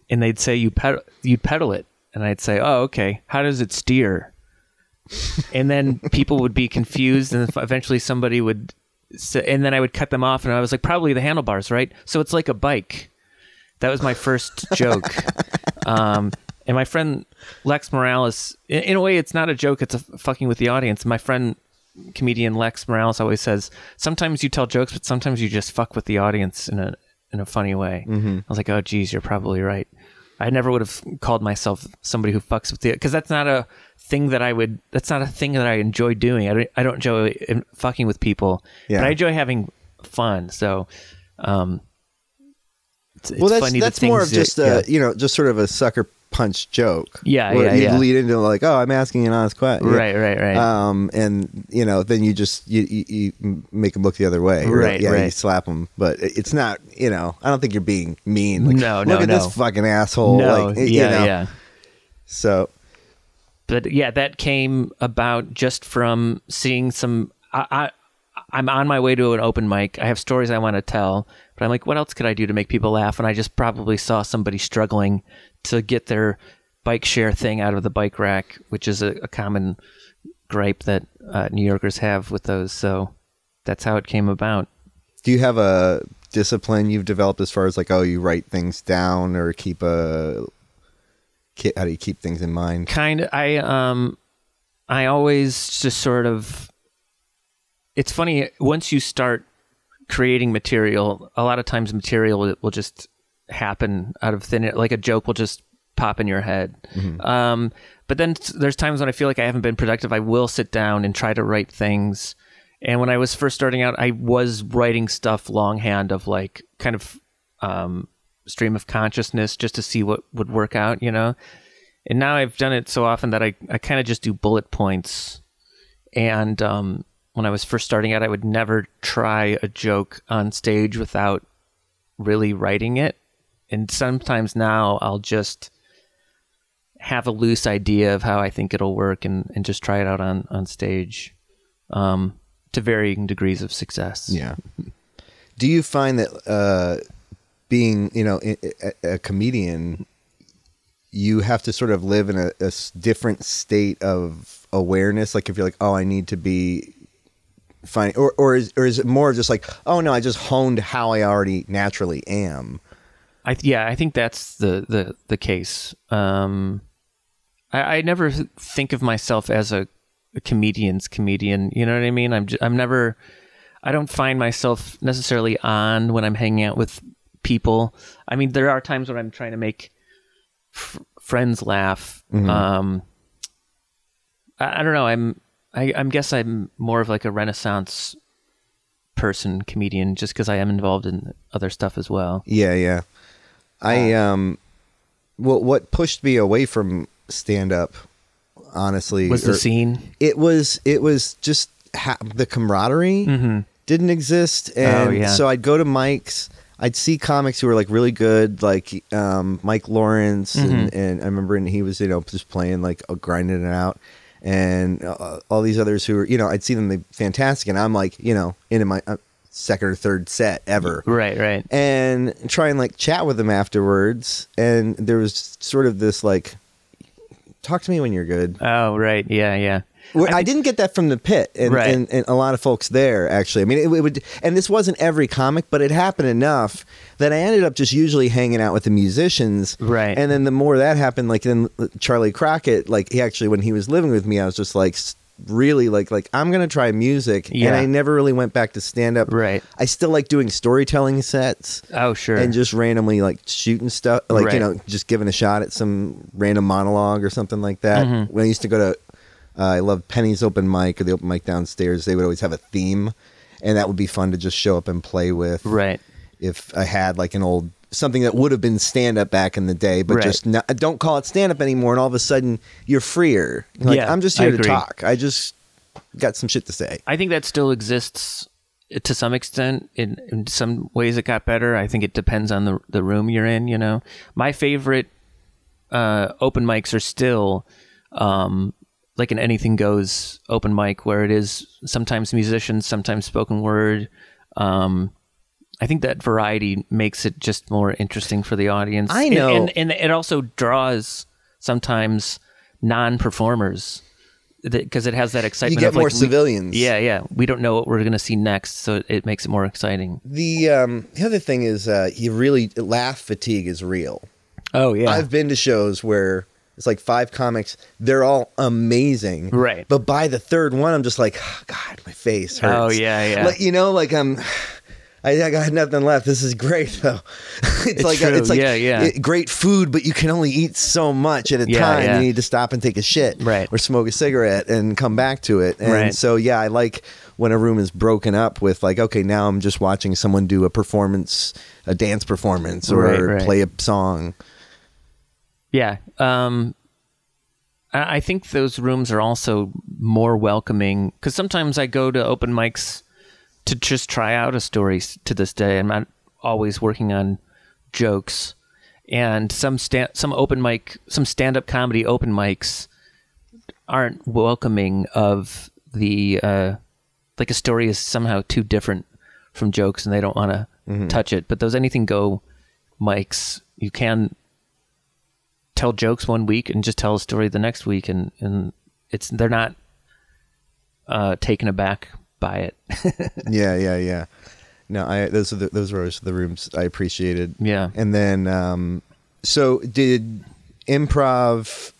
and they'd say you pedal you pedal it and i'd say oh okay how does it steer and then people would be confused and eventually somebody would say, and then i would cut them off and i was like probably the handlebars right so it's like a bike that was my first joke um, And my friend Lex Morales, in, in a way, it's not a joke. It's a fucking with the audience. My friend comedian Lex Morales always says, sometimes you tell jokes, but sometimes you just fuck with the audience in a in a funny way. Mm-hmm. I was like, oh, geez, you're probably right. I never would have called myself somebody who fucks with the because that's not a thing that I would. That's not a thing that I enjoy doing. I don't. I don't enjoy fucking with people, Yeah. but I enjoy having fun. So, um, it's, it's well, that's funny that's the more of just that- a you know just sort of a sucker punch joke. Yeah, where yeah, you yeah. lead into like, oh, I'm asking an honest question. Right, right, right. Um, and you know, then you just you, you, you make them look the other way. Or, Right, Yeah, you slap them, but it's not. You know, I don't think you're being mean. Like, No, look no, at no. this fucking asshole. no, like, yeah, you know. yeah. So but yeah, that came about just from seeing some. I, I I'm on my way to an open mic. I have stories I want to tell, but I'm like, what else could I do to make people laugh? And I just probably saw somebody struggling to get their bike share thing out of the bike rack, which is a, a common gripe that uh, New Yorkers have with those. So that's how it came about. Do you have a discipline you've developed as far as like, oh, you write things down or keep a how do you keep things in mind? kind of i um i always just sort of it's funny once you start creating material a lot of times material will- will just happen out of thin air like a joke will just pop in your head. Um but then there's times when i feel like i haven't been productive i will sit down and try to write things. And when i was first starting out i was writing stuff longhand of like kind of um stream of consciousness just to see what would work out you know and now I've done it so often that I, I kind of just do bullet points. And um, when I was first starting out, I would never try a joke on stage without really writing it. And sometimes now I'll just have a loose idea of how I think it'll work and, and just try it out on, on stage um, to varying degrees of success. Yeah. Do you find that uh, being, you know, a, a- a comedian, you have to sort of live in a different state of awareness? Like if you're like, oh, I need to be fine, or or is or is it more just like, oh no, I just honed how I already naturally am? I yeah, I think that's the the the case. Um, I, I never think of myself as a, a comedian's comedian. You know what I mean? I'm j- I'm never. I don't find myself necessarily on when I'm hanging out with people. I mean, there are times when I'm trying to make f- friends laugh. Um, I, I don't know. I'm. I, I guess I'm more of like a Renaissance person comedian, just because I am involved in other stuff as well. Yeah, yeah. I um, well, what pushed me away from stand up, honestly, Was the scene? it was it was just ha- the camaraderie didn't exist and Mm-hmm. Oh, yeah. so i'd go to mike's i'd see comics who were like really good like um, mike lawrence and, Mm-hmm. and i remember and he was you know just playing like uh, grinding it out and uh, all these others who were you know i'd see them they fantastic and i'm like you know into my uh, second or third set ever Right, right. and try and like chat with them afterwards and there was sort of this like talk to me when you're good Oh, right. Yeah, yeah. Well, I, didn't get that from the pit, and, Right. and, and a lot of folks there actually. I mean, it, it would, and this wasn't every comic, but it happened enough that I ended up just usually hanging out with the musicians, Right. And then the more that happened, like then Charlie Crockett, like he actually when he was living with me, I was just like really like like I'm gonna try music, and Yeah. I never really went back to stand up. Right. I still like doing storytelling sets Oh, sure. and just randomly like shooting stuff like you know just giving a shot at some random monologue or something like that Mm-hmm. when i used to go to uh, i love penny's open mic or the open mic downstairs they would always have a theme and that would be fun to just show up and play with right. if i had like an old something that would have been stand up back in the day but Right. just not, don't call it stand up anymore and all of a sudden you're freer like Yeah, i'm just here to talk i just got some shit to say I think that still exists to some extent. In, in some ways, it got better. I think it depends on the the room you're in. You know, my favorite uh, open mics are still um, like an anything goes open mic, where it is sometimes musicians, sometimes spoken word. Um, I think that variety makes it just more interesting for the audience. I know. and, and it also draws sometimes non-performers because it has that excitement. You get of, like, more we- civilians. yeah, yeah. We don't know what we're going to see next, so it makes it more exciting. the um the other thing is uh you really laugh fatigue is real Oh yeah, I've been to shows where It's like five comics. They're all amazing. Right. But by the third one, I'm just like, oh, God, my face oh, hurts. Oh, yeah, yeah. Like, you know, like I'm. I, I got nothing left. This is great though. it's, It's like true. it's like Yeah, yeah. it- great food, but you can only eat so much at a Yeah, time. You need to stop and take a shit, Right. or smoke a cigarette and come back to it. And Right. so yeah, I like when a room is broken up with like, okay, now I'm just watching someone do a performance, a dance performance, or Right, right. play a song. Yeah. Um, I think those rooms are also more welcoming because sometimes I go to open mics to just try out a story to this day. I'm not always working on jokes. And some sta- some open mic, some stand up comedy open mics aren't welcoming of the uh, like a story is somehow too different from jokes and they don't want to touch it. But those anything go mics, you can tell jokes one week and just tell a story the next week and and it's they're not uh taken aback by it yeah, yeah, yeah. No, I those are the, those were the rooms I appreciated. Yeah. and then um, so did improv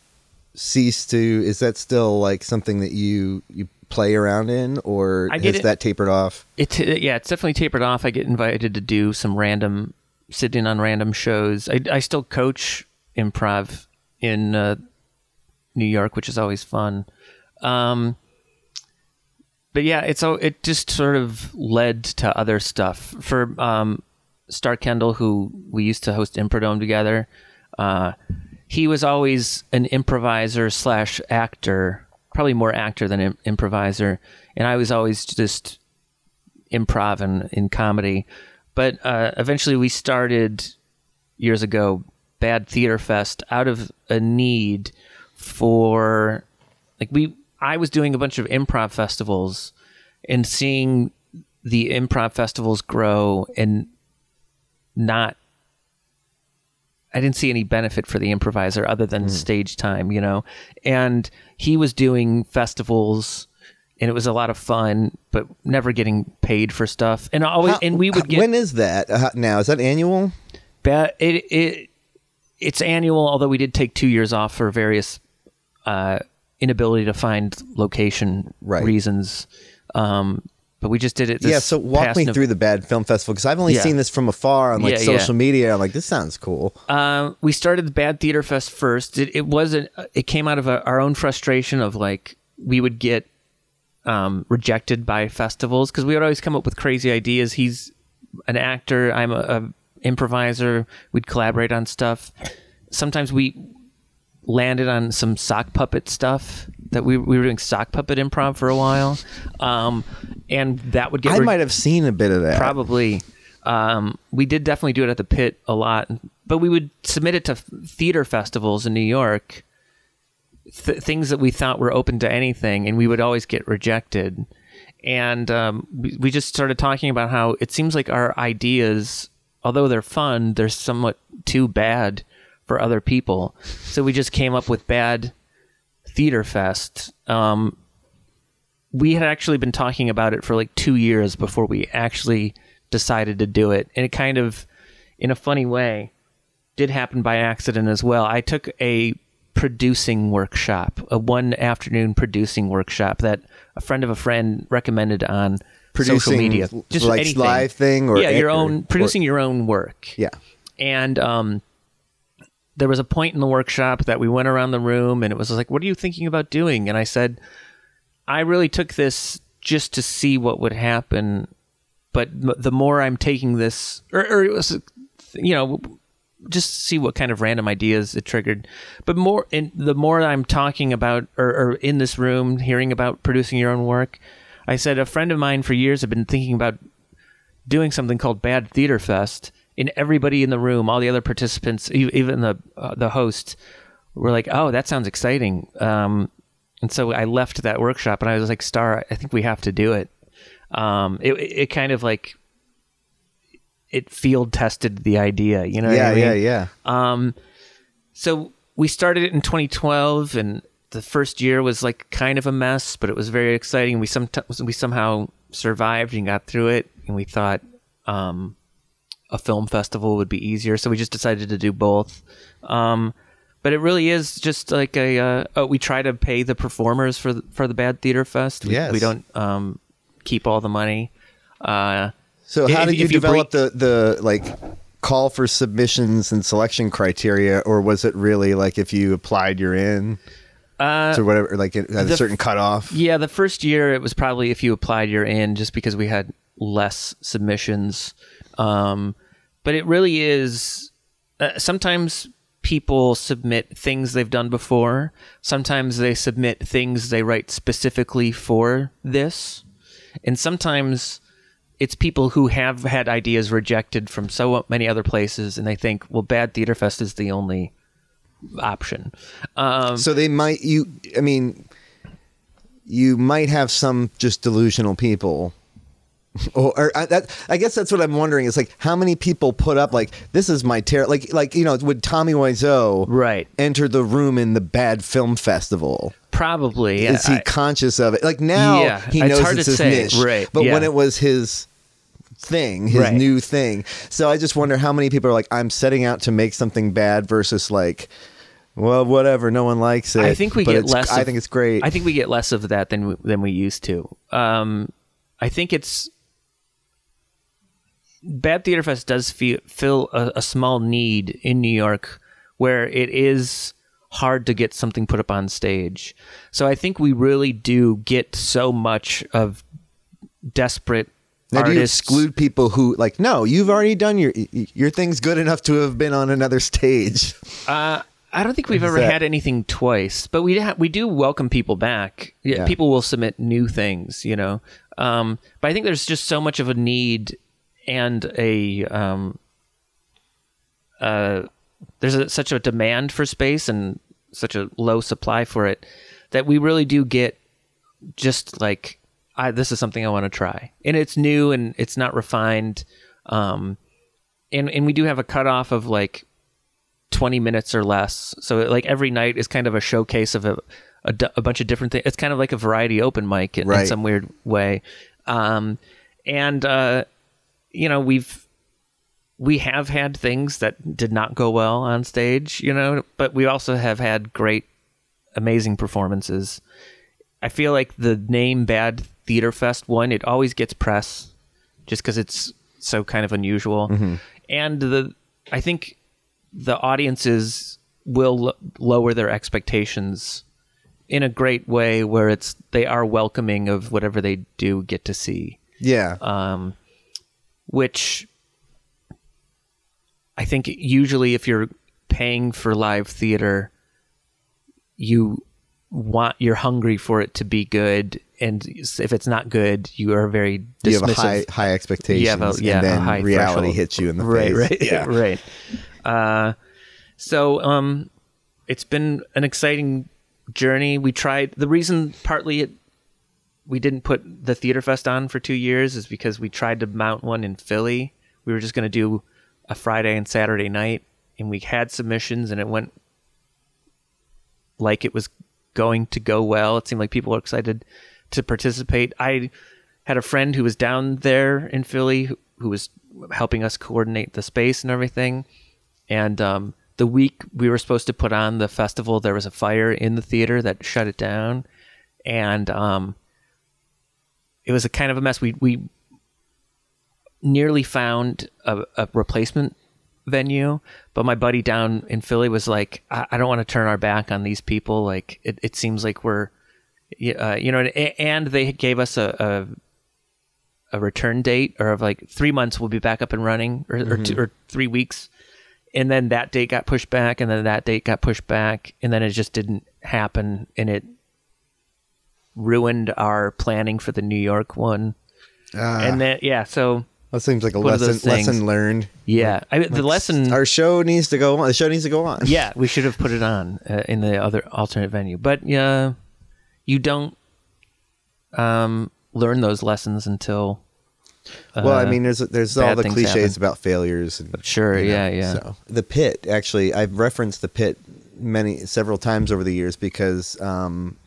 cease to? Is that still like something that you you play around in, or I has it. that tapered off? it yeah it's definitely tapered off i get invited to do some random sit in on random shows i, I still coach improv in uh, new york which is always fun. Um but yeah it's all it just sort of led to other stuff. For um star kendall who we used to host improdome together uh he was always an improviser slash actor probably more actor than im- improviser. And i was always just improv and in comedy. But uh, eventually we started years ago Bad Theater Fest out of a need for like we I was doing a bunch of improv festivals and seeing the improv festivals grow and not I didn't see any benefit for the improviser other than stage time, you know. And he was doing festivals and it was a lot of fun, but never getting paid for stuff. And always How- and we would get when is that uh, now? Is that annual? ba- it it it's annual, although we did take two years off for various uh, inability to find location Right. reasons. Um, but we just did it. This yeah. So walk me Nov- through the Bad Film Festival because I've only Yeah. seen this from afar on like Yeah, social yeah. media. I'm like, this sounds cool. Um, we started the Bad Theater Fest first. It, it wasn't. It came out of a, our own frustration of like we would get um, rejected by festivals because we would always come up with crazy ideas. He's an actor. I'm a, a improviser. We'd collaborate on stuff. Sometimes we landed on some sock puppet stuff that we, we were doing sock puppet improv for a while, um, and that would get I re- might have seen a bit of that. Probably. Um, we did definitely do it at the pit a lot, but we would submit it to theater festivals in New York, th- things that we thought were open to anything, and we would always get rejected. And um, we, we just started talking about how it seems like our ideas, although they're fun, they're somewhat too bad for other people. So we just came up with Bad Theater Fest. Um, we had actually been talking about it for like two years before we actually decided to do it. And it kind of, in a funny way, did happen by accident as well. I took a producing workshop, a one afternoon producing workshop that a friend of a friend recommended on social media. Just like, anything. live thing or yeah, your or- own or- producing your own work Yeah. and um, there was a point in the workshop that we went around the room and it was like what are you thinking about doing and i said i really took this just to see what would happen but m- the more i'm taking this or, or it was you know just see what kind of random ideas it triggered but more in the more i'm talking about or, or in this room hearing about producing your own work i said a friend of mine for years had been thinking about doing something called Bad Theater Fest, and everybody in the room, all the other participants, even the uh, the host, were like, "Oh, that sounds exciting." Um, and so I left that workshop, and I was like, "Star, I think we have to do it." Um, it it kind of like it field tested the idea, you know? Yeah. I mean? Yeah. Yeah. Um, so we started it in 2012, and the first year was like kind of a mess, but it was very exciting. We some we somehow survived and got through it, and we thought um, a film festival would be easier, so we just decided to do both. Um, but it really is just like a. Uh, oh, we try to pay the performers for the, for the Bad Theater Fest. We, Yes. we don't um, keep all the money. Uh, So how If- did you you develop the the like call for submissions and selection criteria, or was it really like if you applied, you're in, uh, or whatever, like at a the- certain cutoff? Yeah, the first year it was probably if you applied, you're in, just because we had less submissions. Um, but it really is. Uh, sometimes people submit things they've done before. Sometimes they submit things they write specifically for this, and sometimes it's people who have had ideas rejected from so many other places, and they think, well, Bad Theater Fest is the only option. Um, So they might you. I mean, you might have some just delusional people. Or, or I, that, I guess that's what I'm wondering is like how many people put up like this is my terror like like you know would Tommy Wiseau Right. enter the room in the bad film festival probably. is he I- conscious of it? Like now Yeah, he it's knows hard it's to his say, niche, right, But when it was his thing, his Right. new thing, so I just wonder how many people are like, I'm setting out to make something bad versus like, well, whatever, no one likes it. I think we get less. I of- think it's great. I think we get less of that than we, than we used to. Um, I think it's Bad Theater Fest does feel, fill a, a small need in New York where it is hard to get something put up on stage. So I think we really do get so much of desperate now, do you exclude people who like? No, you've already done your your thing's good enough to have been on another stage. Uh, I don't think we've ever that- had anything twice, but we ha- we do welcome people back. Yeah, Yeah. People will submit new things, you know. Um, but I think there's just so much of a need and a um, uh, there's a, such a demand for space and such a low supply for it that we really do get just like I, this is something I want to try, and it's new and it's not refined. Um, and and we do have a cutoff of like 20 minutes or less. So like every night is kind of a showcase of a a bunch of different things. It's kind of like a variety open mic in, in some weird way. Um, and, uh, you know, we've, we have had things that did not go well on stage, you know, but we also have had great, amazing performances. I feel like the name Bad Theater Fest one, it always gets press just because it's so kind of unusual. And the, I think the audiences will l- lower their expectations in a great way where it's they are welcoming of whatever they do get to see. Yeah, um, which I think usually if you're paying for live theater, you want you're hungry for it to be good, and if it's not good, you are very dismissive. you have a high high expectations, You have a- yeah, and then high reality threshold. hits you in the right, face. right, Yeah. right. Uh, so um, it's been an exciting journey. We tried the reason partly it we didn't put the theater fest on for two years is because we tried to mount one in Philly. We were just going to do a Friday and Saturday night, and we had submissions, and it went like it was going to go well. It seemed like people were excited to participate. I had a friend who was down there in Philly who, who was helping us coordinate the space and everything. And um, the week we were supposed to put on the festival, there was a fire in the theater that shut it down, and um, it was a kind of a mess. We we nearly found a, a replacement venue, but my buddy down in Philly was like, I, I don't want to turn our back on these people. Like it, it seems like we're, uh, you know, and- they gave us a, a a return date or of like three months we'll be back up and running or, or, two, or three weeks and then that date got pushed back and then that date got pushed back and then it just didn't happen and it ruined our planning for the new york one Ah, and then yeah so that seems like a lesson lesson learned. yeah I, mean, the lesson Our show needs to go on. The show needs to go on. yeah we should have put it on uh, in the other alternate venue but yeah you don't um learn those lessons until Well, I uh, mean, there's there's all the cliches happen. about failures. And, Sure, you know, yeah, yeah. So the pit, actually, I've referenced the pit many several times over the years because um,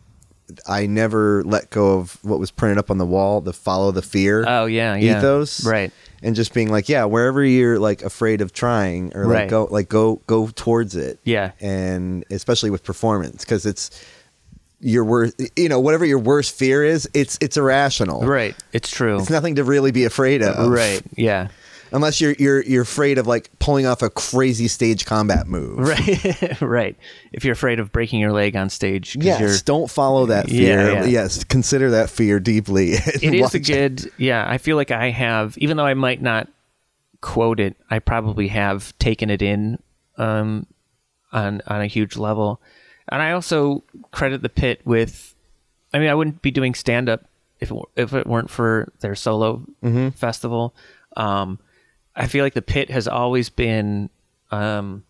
I never let go of what was printed up on the wall, the follow the fear oh yeah yeah ethos, right and just being like, yeah, wherever you're like afraid of trying or like Right. go like go go towards it. Yeah. and especially with performance because it's your worst. You know, whatever your worst fear is, it's it's irrational. Right. It's true. It's nothing to really be afraid of. Right. Yeah. Unless you're you're you're afraid of like pulling off a crazy stage combat move. Right. right. If you're afraid of breaking your leg on stage Yes, you're, don't follow that Yeah, fear. yeah. Yes, consider that fear deeply. it is a good. Yeah, I feel like I have, even though I might not quote it, I probably have taken it in um, on on a huge level, and I also credit the pit with. I mean, I wouldn't be doing stand up if it, if it weren't for their solo festival. Um, I feel like the pit has always been um,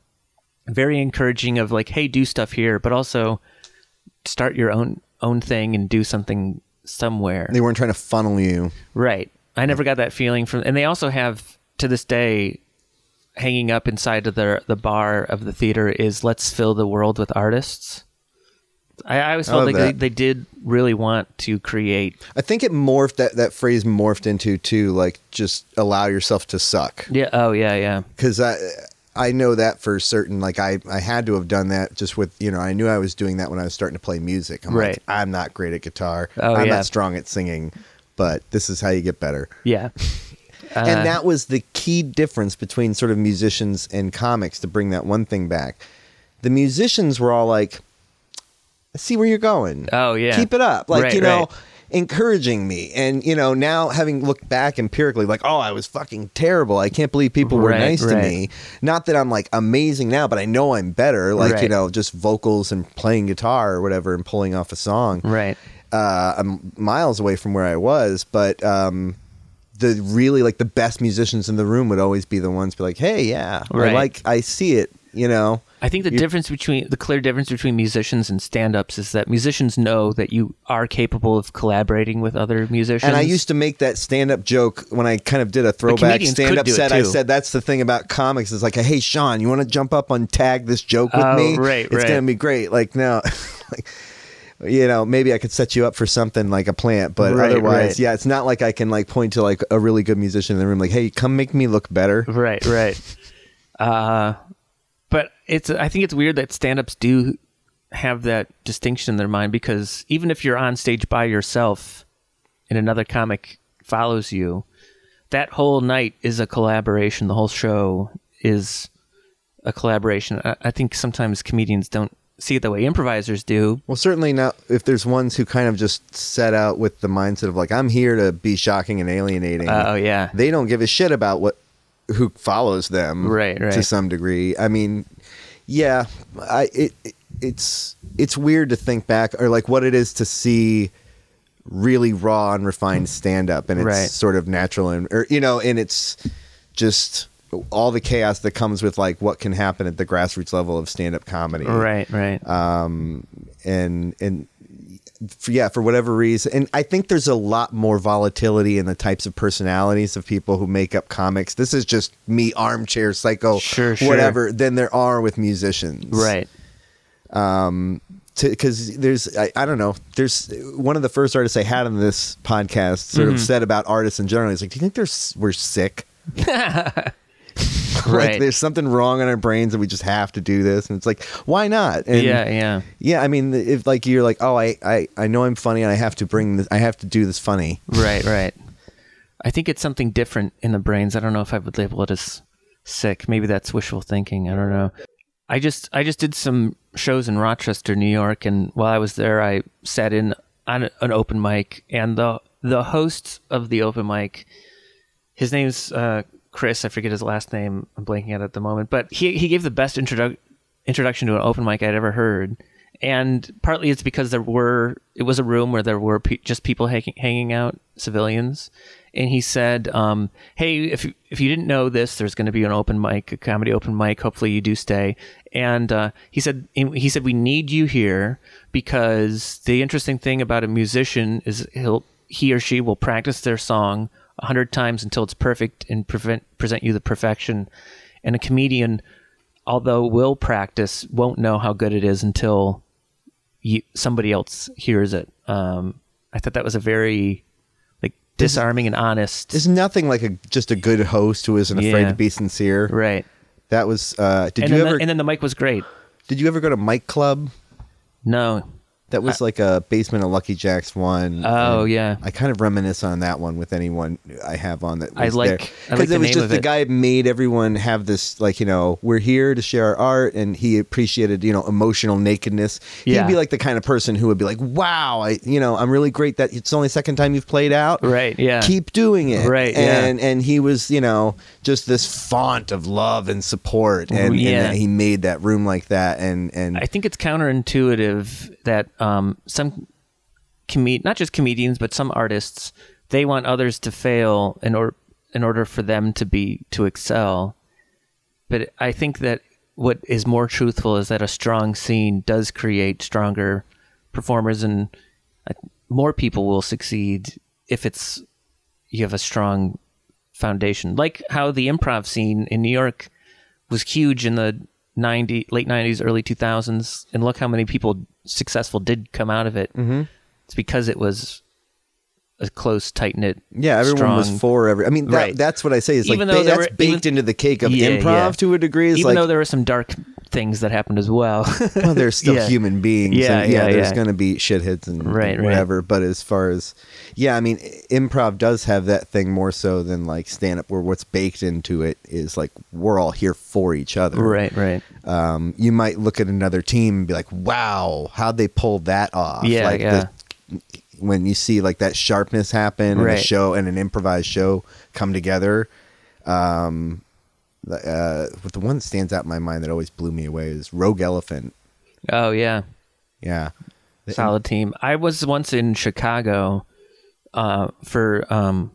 very encouraging of like, hey, do stuff here, but also start your own own thing and do something somewhere. They weren't trying to funnel you. Right. I never got that feeling from, and they also have to this day, hanging up inside of the the bar of the theater is "Let's fill the world with artists." I, I always felt love like they, they did really want to create. I think it morphed that that phrase morphed into too like just allow yourself to suck. Yeah. Oh yeah. Yeah. because I I know that for certain. Like I I had to have done that just with you know I knew I was doing that when I was starting to play music. I'm Right. like I'm not great at guitar. Oh, I'm yeah. not strong at singing, but this is how you get better. Yeah. Uh, and that was the key difference between sort of musicians and comics to bring that one thing back. The musicians were all like, I see where you're going. Oh, yeah. Keep it up. Like, Right, you know, right. encouraging me. And, you know, now having looked back empirically, like, oh, I was fucking terrible. I can't believe people were Right, nice to me. Not that I'm like amazing now, but I know I'm better. Like, you know, just vocals and playing guitar or whatever and pulling off a song right. uh, I'm miles away from where I was, but um, the really like the best musicians in the room would always be the ones be like, "Hey, yeah, Right. like, I see it," you know. I think the You- difference between the clear difference between musicians and stand-ups is that musicians know that you are capable of collaborating with other musicians. And I used to make that stand-up joke when I kind of did a throwback stand-up set. I said that's the thing about comics is like, "Hey, Sean, you want to jump up on tag this joke with Oh, me? right, it's right. gonna be great." Like now, like. You know, maybe I could set you up for something like a plant, but Right, otherwise, right. yeah, it's not like I can like point to like a really good musician in the room, like, "Hey, come make me look better." Right, right. uh, but it's I think it's weird that stand-ups do have that distinction in their mind because even if you're on stage by yourself and another comic follows you, that whole night is a collaboration. The whole show is a collaboration. I, I think sometimes comedians don't see it the way improvisers do. Well, certainly not if there's ones who kind of just set out with the mindset of like I'm here to be shocking and alienating. Oh yeah, They don't give a shit about what who follows them, Right, right. To some degree. I mean, yeah, I it, it it's it's weird to think back or like what it is to see really raw and refined stand up and it's Right. sort of natural and or you know and it's just all the chaos that comes with like what can happen at the grassroots level of stand up comedy right, right. um, and and for, yeah, for whatever reason, and I think there's a lot more volatility in the types of personalities of people who make up comics. This is just me, armchair psycho, Sure, sure. whatever. Than there are with musicians, right. um Because there's, I, I don't know, there's one of the first artists I had on this podcast sort Mm-hmm. of said about artists in general. He's like, "Do you think there's we're sick?" like Right. there's something wrong in our brains and we just have to do this and it's like why not and yeah, yeah. Yeah, I mean, if like you're like, oh, I, I, I know I'm funny, and I have to bring this, I have to do this funny. Right, right. I think it's something different in the brains. I don't know if I would label it as sick. Maybe that's wishful thinking. I don't know. I just I just did some shows in Rochester, New York, and while I was there, I sat in on an open mic, and the the host of the open mic, his name's uh, Chris. I forget his last name. I'm blanking out at the moment, but he he gave the best introdu- introduction to an open mic I'd ever heard. And partly it's because there were it was a room where there were pe- just people hanging, hanging out, civilians. And he said, um, "Hey, if you- if you didn't know this, there's going to be an open mic, a comedy open mic. Hopefully, you do stay." And uh, he said, "He said we need you here because the interesting thing about a musician is he'll he or she will practice their song a hundred times until it's perfect and prevent, present you the perfection. And a comedian, although will practice, won't know how good it is until you, somebody else hears it. Um, I thought that was a very like disarming and honest. There's nothing like a just a good host who isn't afraid Yeah. to be sincere. right. That was. Uh, did and you ever? the, and then the mic was great. did you ever go to Mike Club? No. That was like a basement of Lucky Jack's one. Oh and yeah. I kind of reminisce on that one with anyone I have on that. I was like- because like it was just the it. guy made everyone have this like you know we're here to share our art, and he appreciated you know emotional nakedness. Yeah. He'd be like the kind of person who would be like, "Wow, I you know I'm really great that it's only second time you've played out. Right. Yeah. Keep doing it. Right, yeah. And and he was you know just this font of love and support, and, and Yeah. that he made that room like that, and and I think it's counterintuitive that um, some comed not just comedians but some artists they want others to fail in order in order for them to be to excel. But I think that what is more truthful is that a strong scene does create stronger performers and uh, more people will succeed if it's you have a strong foundation. Like how the improv scene in New York was huge in the 90 late 90s early 2000s and look how many people successful did come out of it mm-hmm. it's because it was a close tight knit Yeah, everyone was for every. I mean, that, Right. that's what I say is like Even ba- though there that's were- baked even- into the cake of Yeah, improv yeah. to a degree. It's even like, though there were some dark things that happened as well well, they're still Yeah. human beings. Yeah, and yeah, yeah, There's yeah. going to be shitheads and, Right, and right. whatever. But as far as, yeah, I mean, improv does have that thing more so than like stand up, where what's baked into it is like we're all here for each other. right right Um, you might look at another team and be like, "Wow, how'd they pull that off?" Yeah, like yeah. The, when you see like that sharpness happen in a show and an improvised show come together. Um, uh, but the one that stands out in my mind that always blew me away is Rogue Elephant. oh yeah. Yeah, solid team. I was once in chicago uh, for um,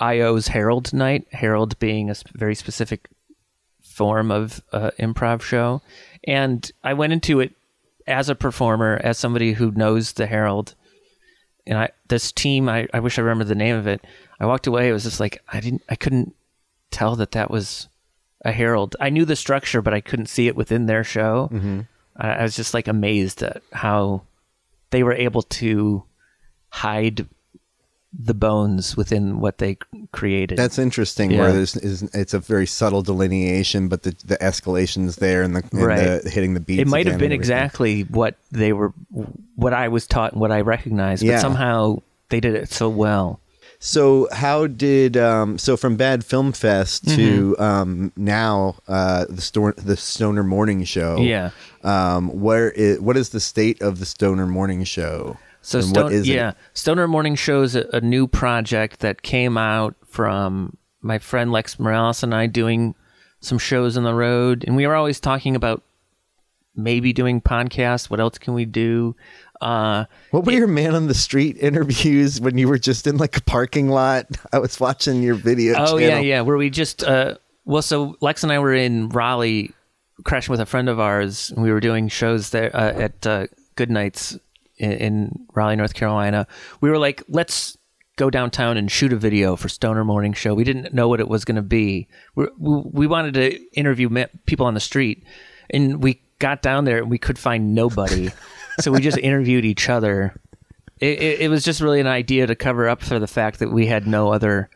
io's herald night herald being a very specific form of uh, improv show. And i went into it as a performer as somebody who knows the herald. And i this team i, I wish i remember the name of it. I walked away. It was just like i didn't i couldn't tell that that was a herald i knew the structure but i couldn't see it within their show mm-hmm. I, I was just like amazed at how they were able to hide the bones within what they created That's interesting. Yeah. Where there's is, it's a very subtle delineation, but the the escalations there and the, and Right. the hitting the beats. it might have been exactly what they were what i was taught and what i recognized Yeah. but somehow they did it so well So how did um, so from Bad Film Fest to Mm-hmm. um, now uh, the Stor- the Stoner Morning Show? Yeah. Um, where is what is the state of the Stoner Morning Show? So Stone, what is yeah, it? Stoner Morning Show is a, a new project that came out from my friend Lex Morales and I doing some shows on the road, and we were always talking about maybe doing podcasts. What else can we do? Uh, What were your man on the street interviews when you were just in like a parking lot? I was watching your video. oh yeah, channel. yeah. Where we just uh, well, so Lex and I were in Raleigh, crashing with a friend of ours, and we were doing shows there uh, at uh, Good Nights in, in Raleigh, North Carolina. We were like, let's go downtown and shoot a video for Stoner Morning Show. We didn't know what it was going to be. we we we wanted to interview people on the street, and we got down there and we could find nobody, so we just interviewed each other. It, it, it was just really an idea to cover up for the fact that we had no other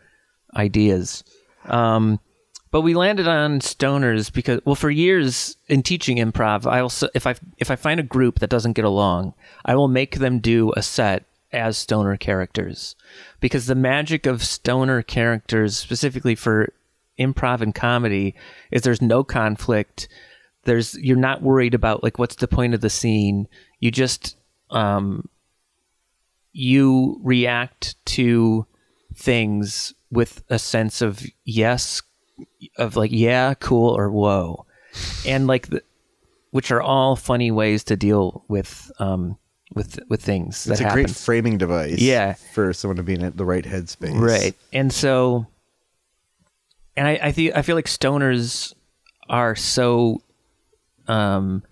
ideas. Um, but we landed on stoners because, well, for years in teaching improv, I also if I if I find a group that doesn't get along, I will make them do a set as stoner characters because the magic of stoner characters, specifically for improv and comedy, is there's no conflict. There's you're not worried about like what's the point of the scene. You just um, you react to things with a sense of yes of like yeah cool or whoa and like the, which are all funny ways to deal with um with with things It's a happen great framing device. Yeah. for someone to be in the right headspace. right and so and i i think i feel like stoners are so um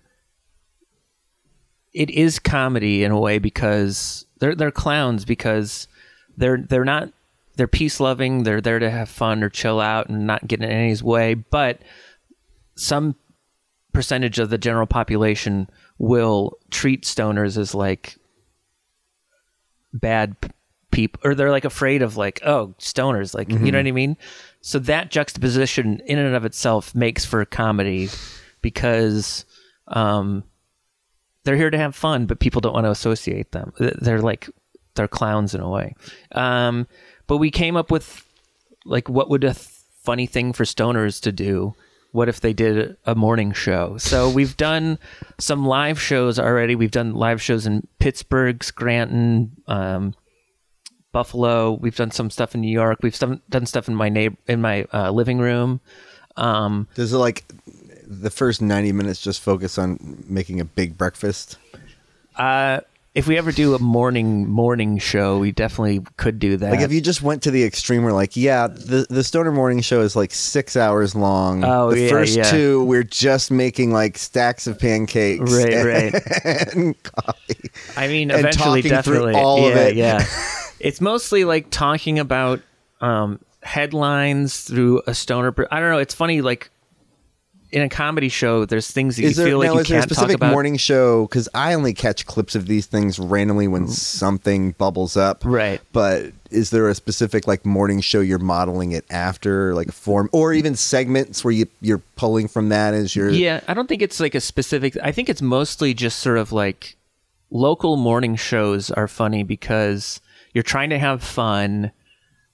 it is comedy in a way because they're they're clowns because they're they're not they're peace loving they're there to have fun or chill out and not get in anybody's way but some percentage of the general population will treat stoners as like bad people or they're like afraid of like oh stoners like you know what I mean. So that juxtaposition in and of itself makes for comedy because um, they're here to have fun, but people don't want to associate them. They're like they're clowns in a way. Um, but we came up with like what would a th- funny thing for stoners to do? What if they did a morning show? So we've done some live shows already. We've done live shows in Pittsburgh, Scranton, um, Buffalo. We've done some stuff in New York. We've done done stuff in my neighbor in my uh, living room. Um, Does it like the first 90 minutes just focus on making a big breakfast? uh, if we ever do a morning morning show, we definitely could do that. Like if you just went to the extreme we're like, yeah, the the Stoner Morning Show is like six hours long. Oh, the yeah, first yeah. two we're just making like stacks of pancakes. Right, and, right. and coffee. I mean, and eventually, definitely, all yeah, of it. yeah. It's mostly like talking about um, headlines through a stoner. I don't know. It's funny, like in a comedy show, there's things that Is you there feel like now you is there a can't talk specific about. morning show? Because I only catch clips of these things randomly when mm. something bubbles up. Right. But is there a specific like morning show you're modeling it after, like a form, or even segments where you you're pulling from that as your Yeah, I don't think it's like a specific. I think it's mostly just sort of like local morning shows are funny because you're trying to have fun,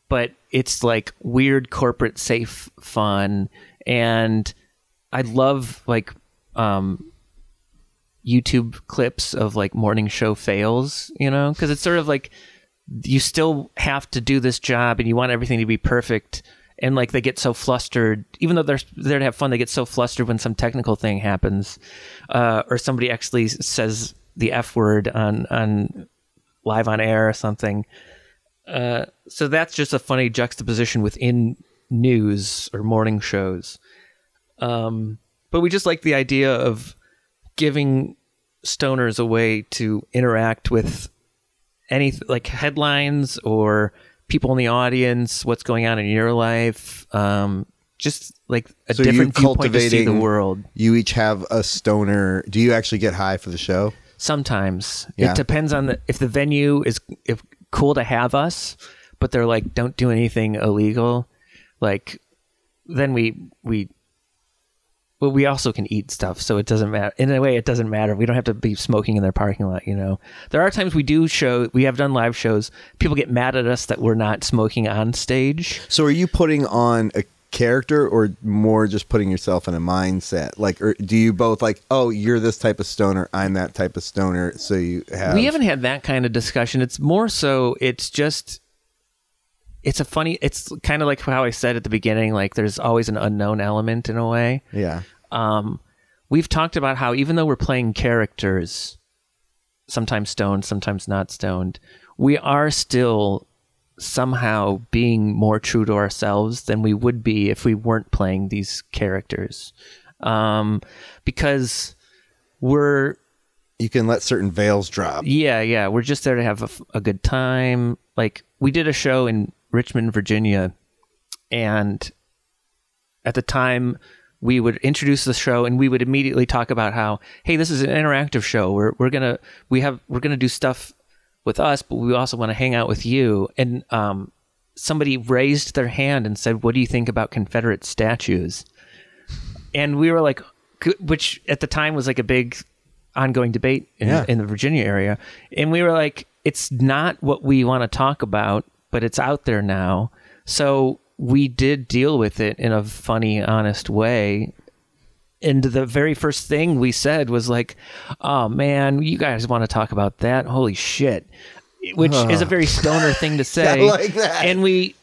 but it's like weird corporate safe fun. And I love like um, YouTube clips of like morning show fails, you know, because it's sort of like you still have to do this job and you want everything to be perfect. And like they get so flustered even though they're there to have fun they get so flustered when some technical thing happens uh, or somebody actually says the f word on on live on air or something. Uh, so that's just a funny juxtaposition within news or morning shows um, but we just like the idea of giving stoners a way to interact with any like headlines or people in the audience, what's going on in your life, um, just like a So different viewpoint to see the world. You each have a stoner. Do you actually get high for the show? Sometimes Yeah. it depends on the if the venue is if cool to have us, but they're like don't do anything illegal, like then we we. Well, we also can eat stuff, so it doesn't matter. In a way, it doesn't matter. We don't have to be smoking in their parking lot, you know. There are times we do show, we have done live shows. People get mad at us that we're not smoking on stage. So are you putting on a character or more just putting yourself in a mindset? Like, or do you both like, oh, you're this type of stoner, I'm that type of stoner, so you have. We haven't had that kind of discussion. It's more so it's just it's a funny it's kind of like how I said at the beginning like there's always an unknown element in a way. Yeah. Um we've talked about how even though we're playing characters sometimes stoned, sometimes not stoned, we are still somehow being more true to ourselves than we would be if we weren't playing these characters. Um because we're You can let certain veils drop. yeah, yeah. We're just there to have a good time. Like we did a show in Richmond, Virginia, and at the time we would introduce the show and we would immediately talk about how, hey, this is an interactive show. We're we're gonna we have we're gonna do stuff with us, but we also want to hang out with you. And um, somebody raised their hand and said, "What do you think about Confederate statues?" And we were like, which at the time was like a big ongoing debate in, Yeah. in the Virginia area. And we were like, it's not what we want to talk about, but it's out there now. So we did deal with it in a funny, honest way. And the very first thing we said was like, "Oh man, you guys want to talk about that? Holy shit!" Which is a very stoner thing to say. like that. And we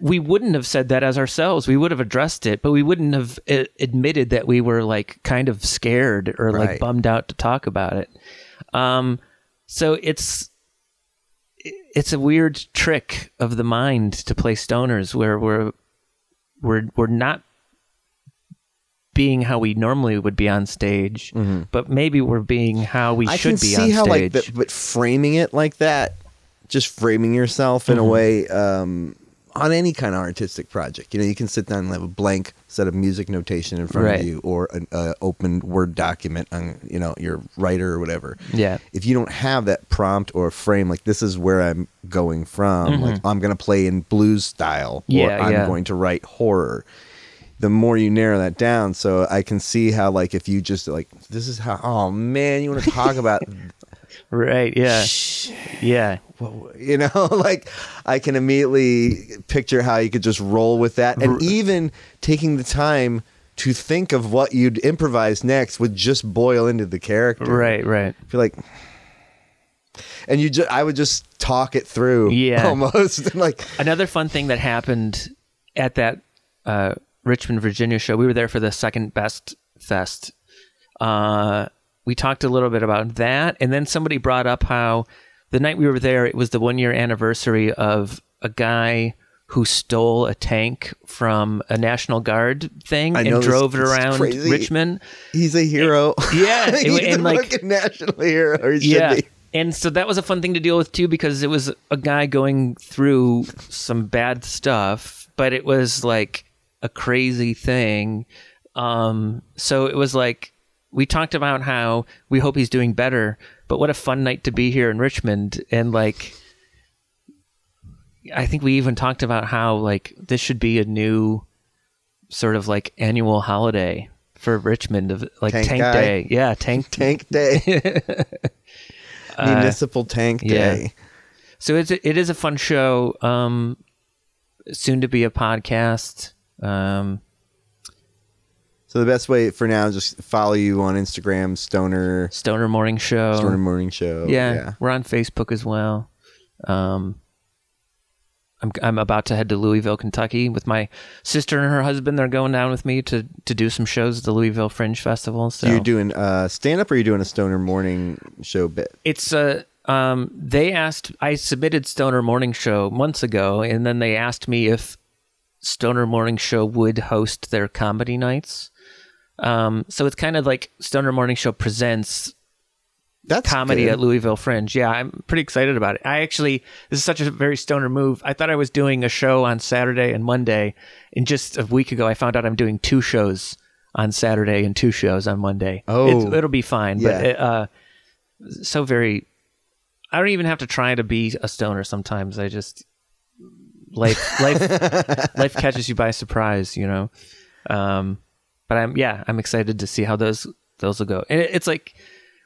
we wouldn't have said that as ourselves. We would have addressed it, but we wouldn't have uh, admitted that we were like kind of scared or like bummed out to talk about it. Um, so it's it's a weird trick of the mind to play stoners where we're we're we're not being how we normally would be on stage, but maybe we're being how we Mm-hmm. I should be see on how stage. like, the, but framing it like that, just framing yourself in a Mm-hmm. way, um, on any kind of artistic project. You know, you can sit down and have a blank set of music notation in front Right. of you or an uh, open Word document on, you know, your writer or whatever. Yeah. If you don't have that prompt or frame, like this is where I'm going from, like I'm going to play in blues style or Mm-hmm. Yeah, I'm yeah. going to write horror. The more you narrow that down, so I can see how, like, if you just like, this is how, oh man, you want to talk about Right. Yeah. Yeah. you know like i can immediately picture how you could just roll with that and even taking the time to think of what you'd improvise next would just boil into the character Right. Right. I feel like and you just i would just talk it through Yeah. almost like Another fun thing that happened at that uh, Richmond, Virginia show, we were there for the second best fest. Uh, we talked a little bit about that, and then somebody brought up how the night we were there, it was the one year anniversary of a guy who stole a tank from a National Guard thing I and drove it around crazy. Richmond. he's a hero Yeah, he's and- and, a like- fucking national hero yeah. be And so that was a fun thing to deal with too because it was a guy going through some bad stuff, but it was like a crazy thing. Um, so it was like we talked about how we hope he's doing better, but what a fun night to be here in Richmond and like I think we even talked about how like this should be a new sort of like annual holiday for Richmond of like Tank Tank. Day. Yeah, Tank tank day municipal tank Uh, yeah. day So it's it is a fun show. Um, soon to be a podcast. Um, so the best way for now is just follow you on instagram stoner Stoner Morning Show. stoner morning show yeah, yeah we're on Facebook as well. Um, I'm I'm about to head to Louisville, Kentucky, with my sister and her husband. They're going down with me to to do some shows at the Louisville Fringe Festival. So you're doing uh, stand up or you're doing a stoner morning show bit? it's uh um they asked I submitted Stoner Morning Show months ago and then they asked me if Stoner Morning Show would host their comedy nights. Um so it's kind of like Stoner Morning Show presents That's comedy good. at Louisville Fringe. Yeah, I'm pretty excited about it. I actually this is such a very stoner move. I thought I was doing a show on Saturday and Monday and just a week ago I found out I'm doing two shows on Saturday and two shows on Monday. Oh. It's, it'll be fine, but it, uh so very I don't even have to try to be a stoner sometimes. I just life life life catches you by surprise, you know. Um but I'm yeah, I'm excited to see how those those will go. And it, it's like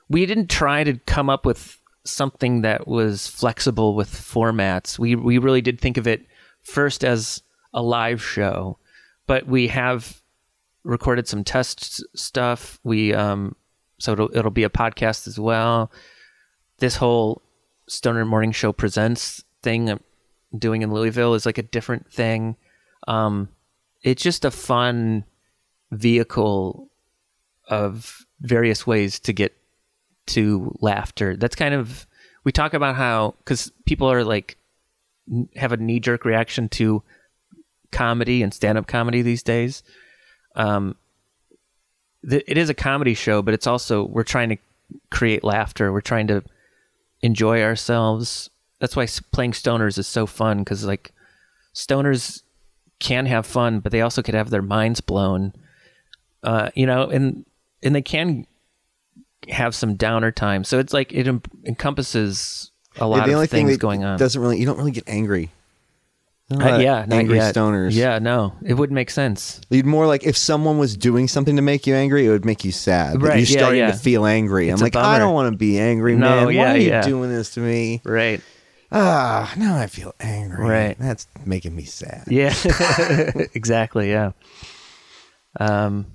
we didn't try to come up with something that was flexible with formats. We we really did think of it first as a live show, but we have recorded some test stuff. We um so it'll it'll be a podcast as well. This whole Stoner Morning Show presents thing I'm doing in Louisville is like a different thing. Um it's just a fun vehicle of various ways to get to laughter. That's kind of we talk about how because people are like have a knee jerk reaction to comedy and stand up comedy these days. Um, it is a comedy show, but it's also we're trying to create laughter. We're trying to enjoy ourselves. That's why playing stoners is so fun because like stoners can have fun, but they also could have their minds blown. Uh, you know, and and they can have some downer times. So it's like it em- encompasses a lot the of thing things that going on. doesn't really you don't really get angry. Uh, yeah, not angry stoners. Yeah, no, it wouldn't make sense. You'd more like if someone was doing something to make you angry, it would make you sad. But Right, you're yeah, starting yeah. to feel angry. It's I'm like, I don't want to be angry, No, man. Why yeah, are you doing this to me? Right. Ah, now I feel angry. Right. That's making me sad. Yeah. exactly. Yeah. Um.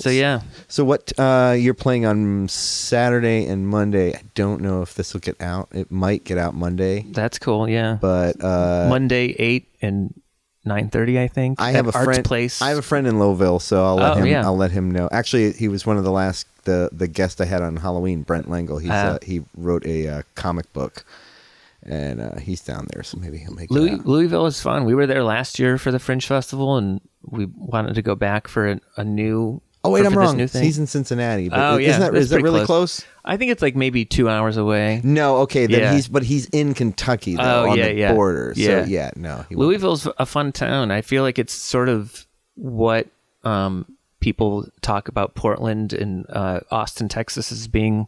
So yeah, So what uh, you're playing on Saturday and Monday? I don't know if this will get out. It might get out Monday, that's cool. Yeah. but uh, Monday eight and nine thirty, I think. I have a Arts friend. Place. I have a friend in Louisville, so I'll let Oh, him. yeah. I'll let him know. Actually, he was one of the last the the guest I had on Halloween. Brent Langle. He's Ah. uh, he wrote a uh, comic book, and uh, he's down there, so maybe he'll make it Louis. Louisville is fun. We were there last year for the Fringe Festival, and we wanted to go back for a new Oh wait, for- I'm for wrong. He's in Cincinnati. But Oh, isn't yeah, that, that's is that really close. close? I think it's like maybe two hours away. No, okay, then Yeah. he's but he's in Kentucky though Oh, on yeah, the yeah. border. Yeah. So yeah, no. Louisville's a fun town. I feel like it's sort of what um, people talk about Portland and uh, Austin, Texas, as being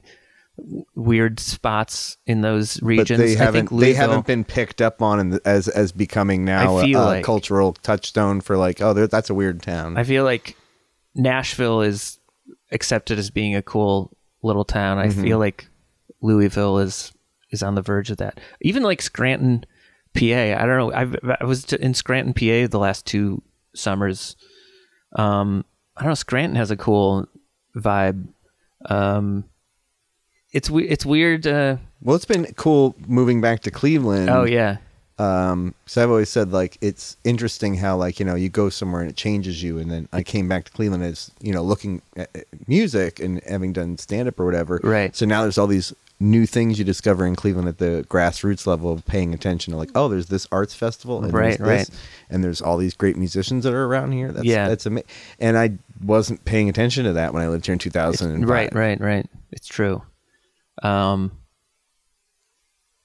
weird spots in those but regions. they I haven't think they haven't been picked up on the, as as becoming now a, a like- cultural touchstone for like oh that's a weird town. I feel like Nashville is accepted as being a cool little town. I Mm-hmm. feel like Louisville is is on the verge of that. Even like Scranton, PA. I don't know. I've, I was in Scranton, PA, the last two summers. Um, I don't know. Scranton has a cool vibe. Um, it's it's weird. Uh, well, it's been cool moving back to Cleveland. oh yeah, um so i've always said like it's interesting how like you know you go somewhere and it changes you and then i came back to cleveland as you know looking at music and having done stand up or whatever Right. so now there's all these new things you discover in cleveland at the grassroots level of paying attention to like oh there's this arts festival and Right, there's this, right. and there's all these great musicians that are around here that's Yeah. that's amazing and i wasn't paying attention to that when i lived here in 2000 Right, right, right. It's true. Um,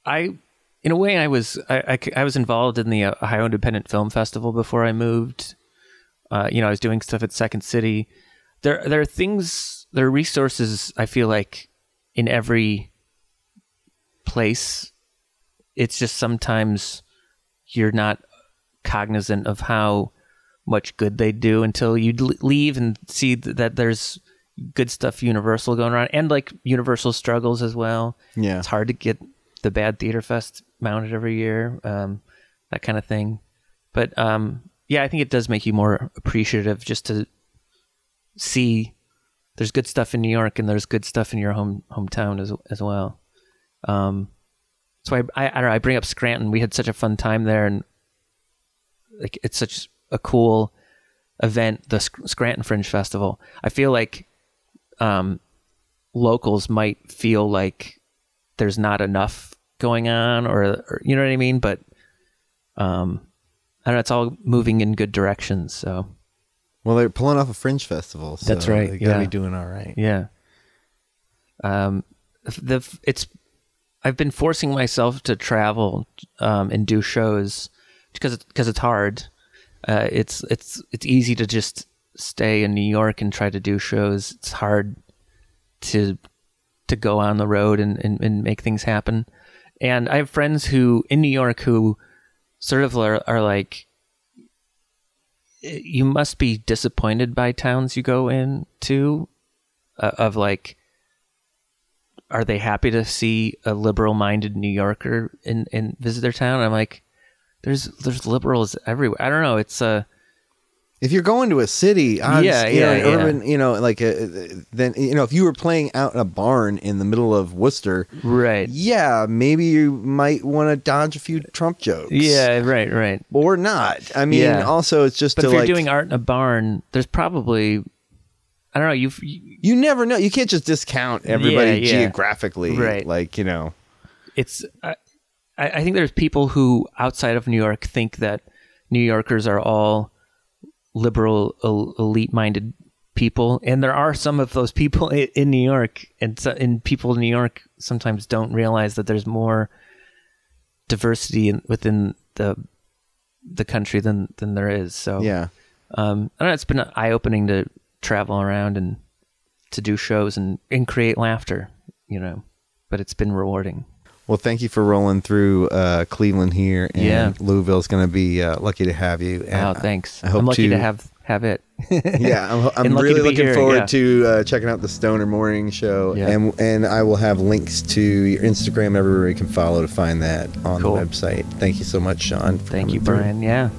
I, in a way, I was I I was involved in the uh, Ohio Independent Film Festival before I moved. Uh, you know, I was doing stuff at Second City. There, there are things, there are resources. I feel like in every place. It's just sometimes you're not cognizant of how much good they do until you leave and see that there's good stuff Universal going on and like Universal struggles as well. yeah It's hard to get the Bad Theater Fest mounted every year, um, that kind of thing. But um, yeah, I think it does make you more appreciative just to see there's good stuff in New York and there's good stuff in your home hometown as as well. Um, so I, I I don't know. I bring up Scranton. We had such a fun time there, and like it's such a cool event, the Scranton Fringe Festival. I feel like um, locals might feel like there's not enough going on, or, or you know what I mean. But um, I don't know. It's all moving in good directions. So well they're pulling off a fringe festival so That's right, they gotta yeah. be doing all right yeah. Um, the it's I've been forcing myself to travel um, and do shows because because it's hard. Uh, it's it's it's easy to just stay in New York and try to do shows. It's hard to to go on the road and, and, and make things happen. And I have friends who in New York who sort of are, are like you must be disappointed by towns you go into uh, of like are they happy to see a liberal minded New Yorker in, in visit their town? I'm like, there's there's liberals everywhere. I don't know. It's uh if you're going to a city, odds, Yeah, you know, yeah, an yeah. urban, you know, like a, then you know, if you were playing out in a barn in the middle of Worcester, right. yeah, maybe you might want to dodge a few Trump jokes, Yeah, right, right. or not. I mean, Yeah. also it's just But to if you're like doing art in a barn, there's probably I don't know. You've you, you never know. You can't just discount everybody Yeah, geographically, Right. Like you know, it's I I think there's people who outside of New York think that New Yorkers are all liberal elite minded people. And there are some of those people in New York and so, and people in New York sometimes don't realize that there's more diversity in, within the the country than than there is. So yeah. um I don't know it's been eye opening to travel around and to do shows and and create laughter you know but it's been rewarding Well, thank you for rolling through uh, Cleveland here, and Yeah. Louisville's going to be uh, lucky to have you. And oh, thanks. I hope I'm lucky to, to have have it. yeah, I'm, I'm really looking here, forward yeah. to uh, checking out the Stoner Morning Show, Yeah. and and I will have links to your Instagram everywhere you can follow to find that on Cool. the website. Thank you so much, Sean. Thank you, through. Brian. Yeah.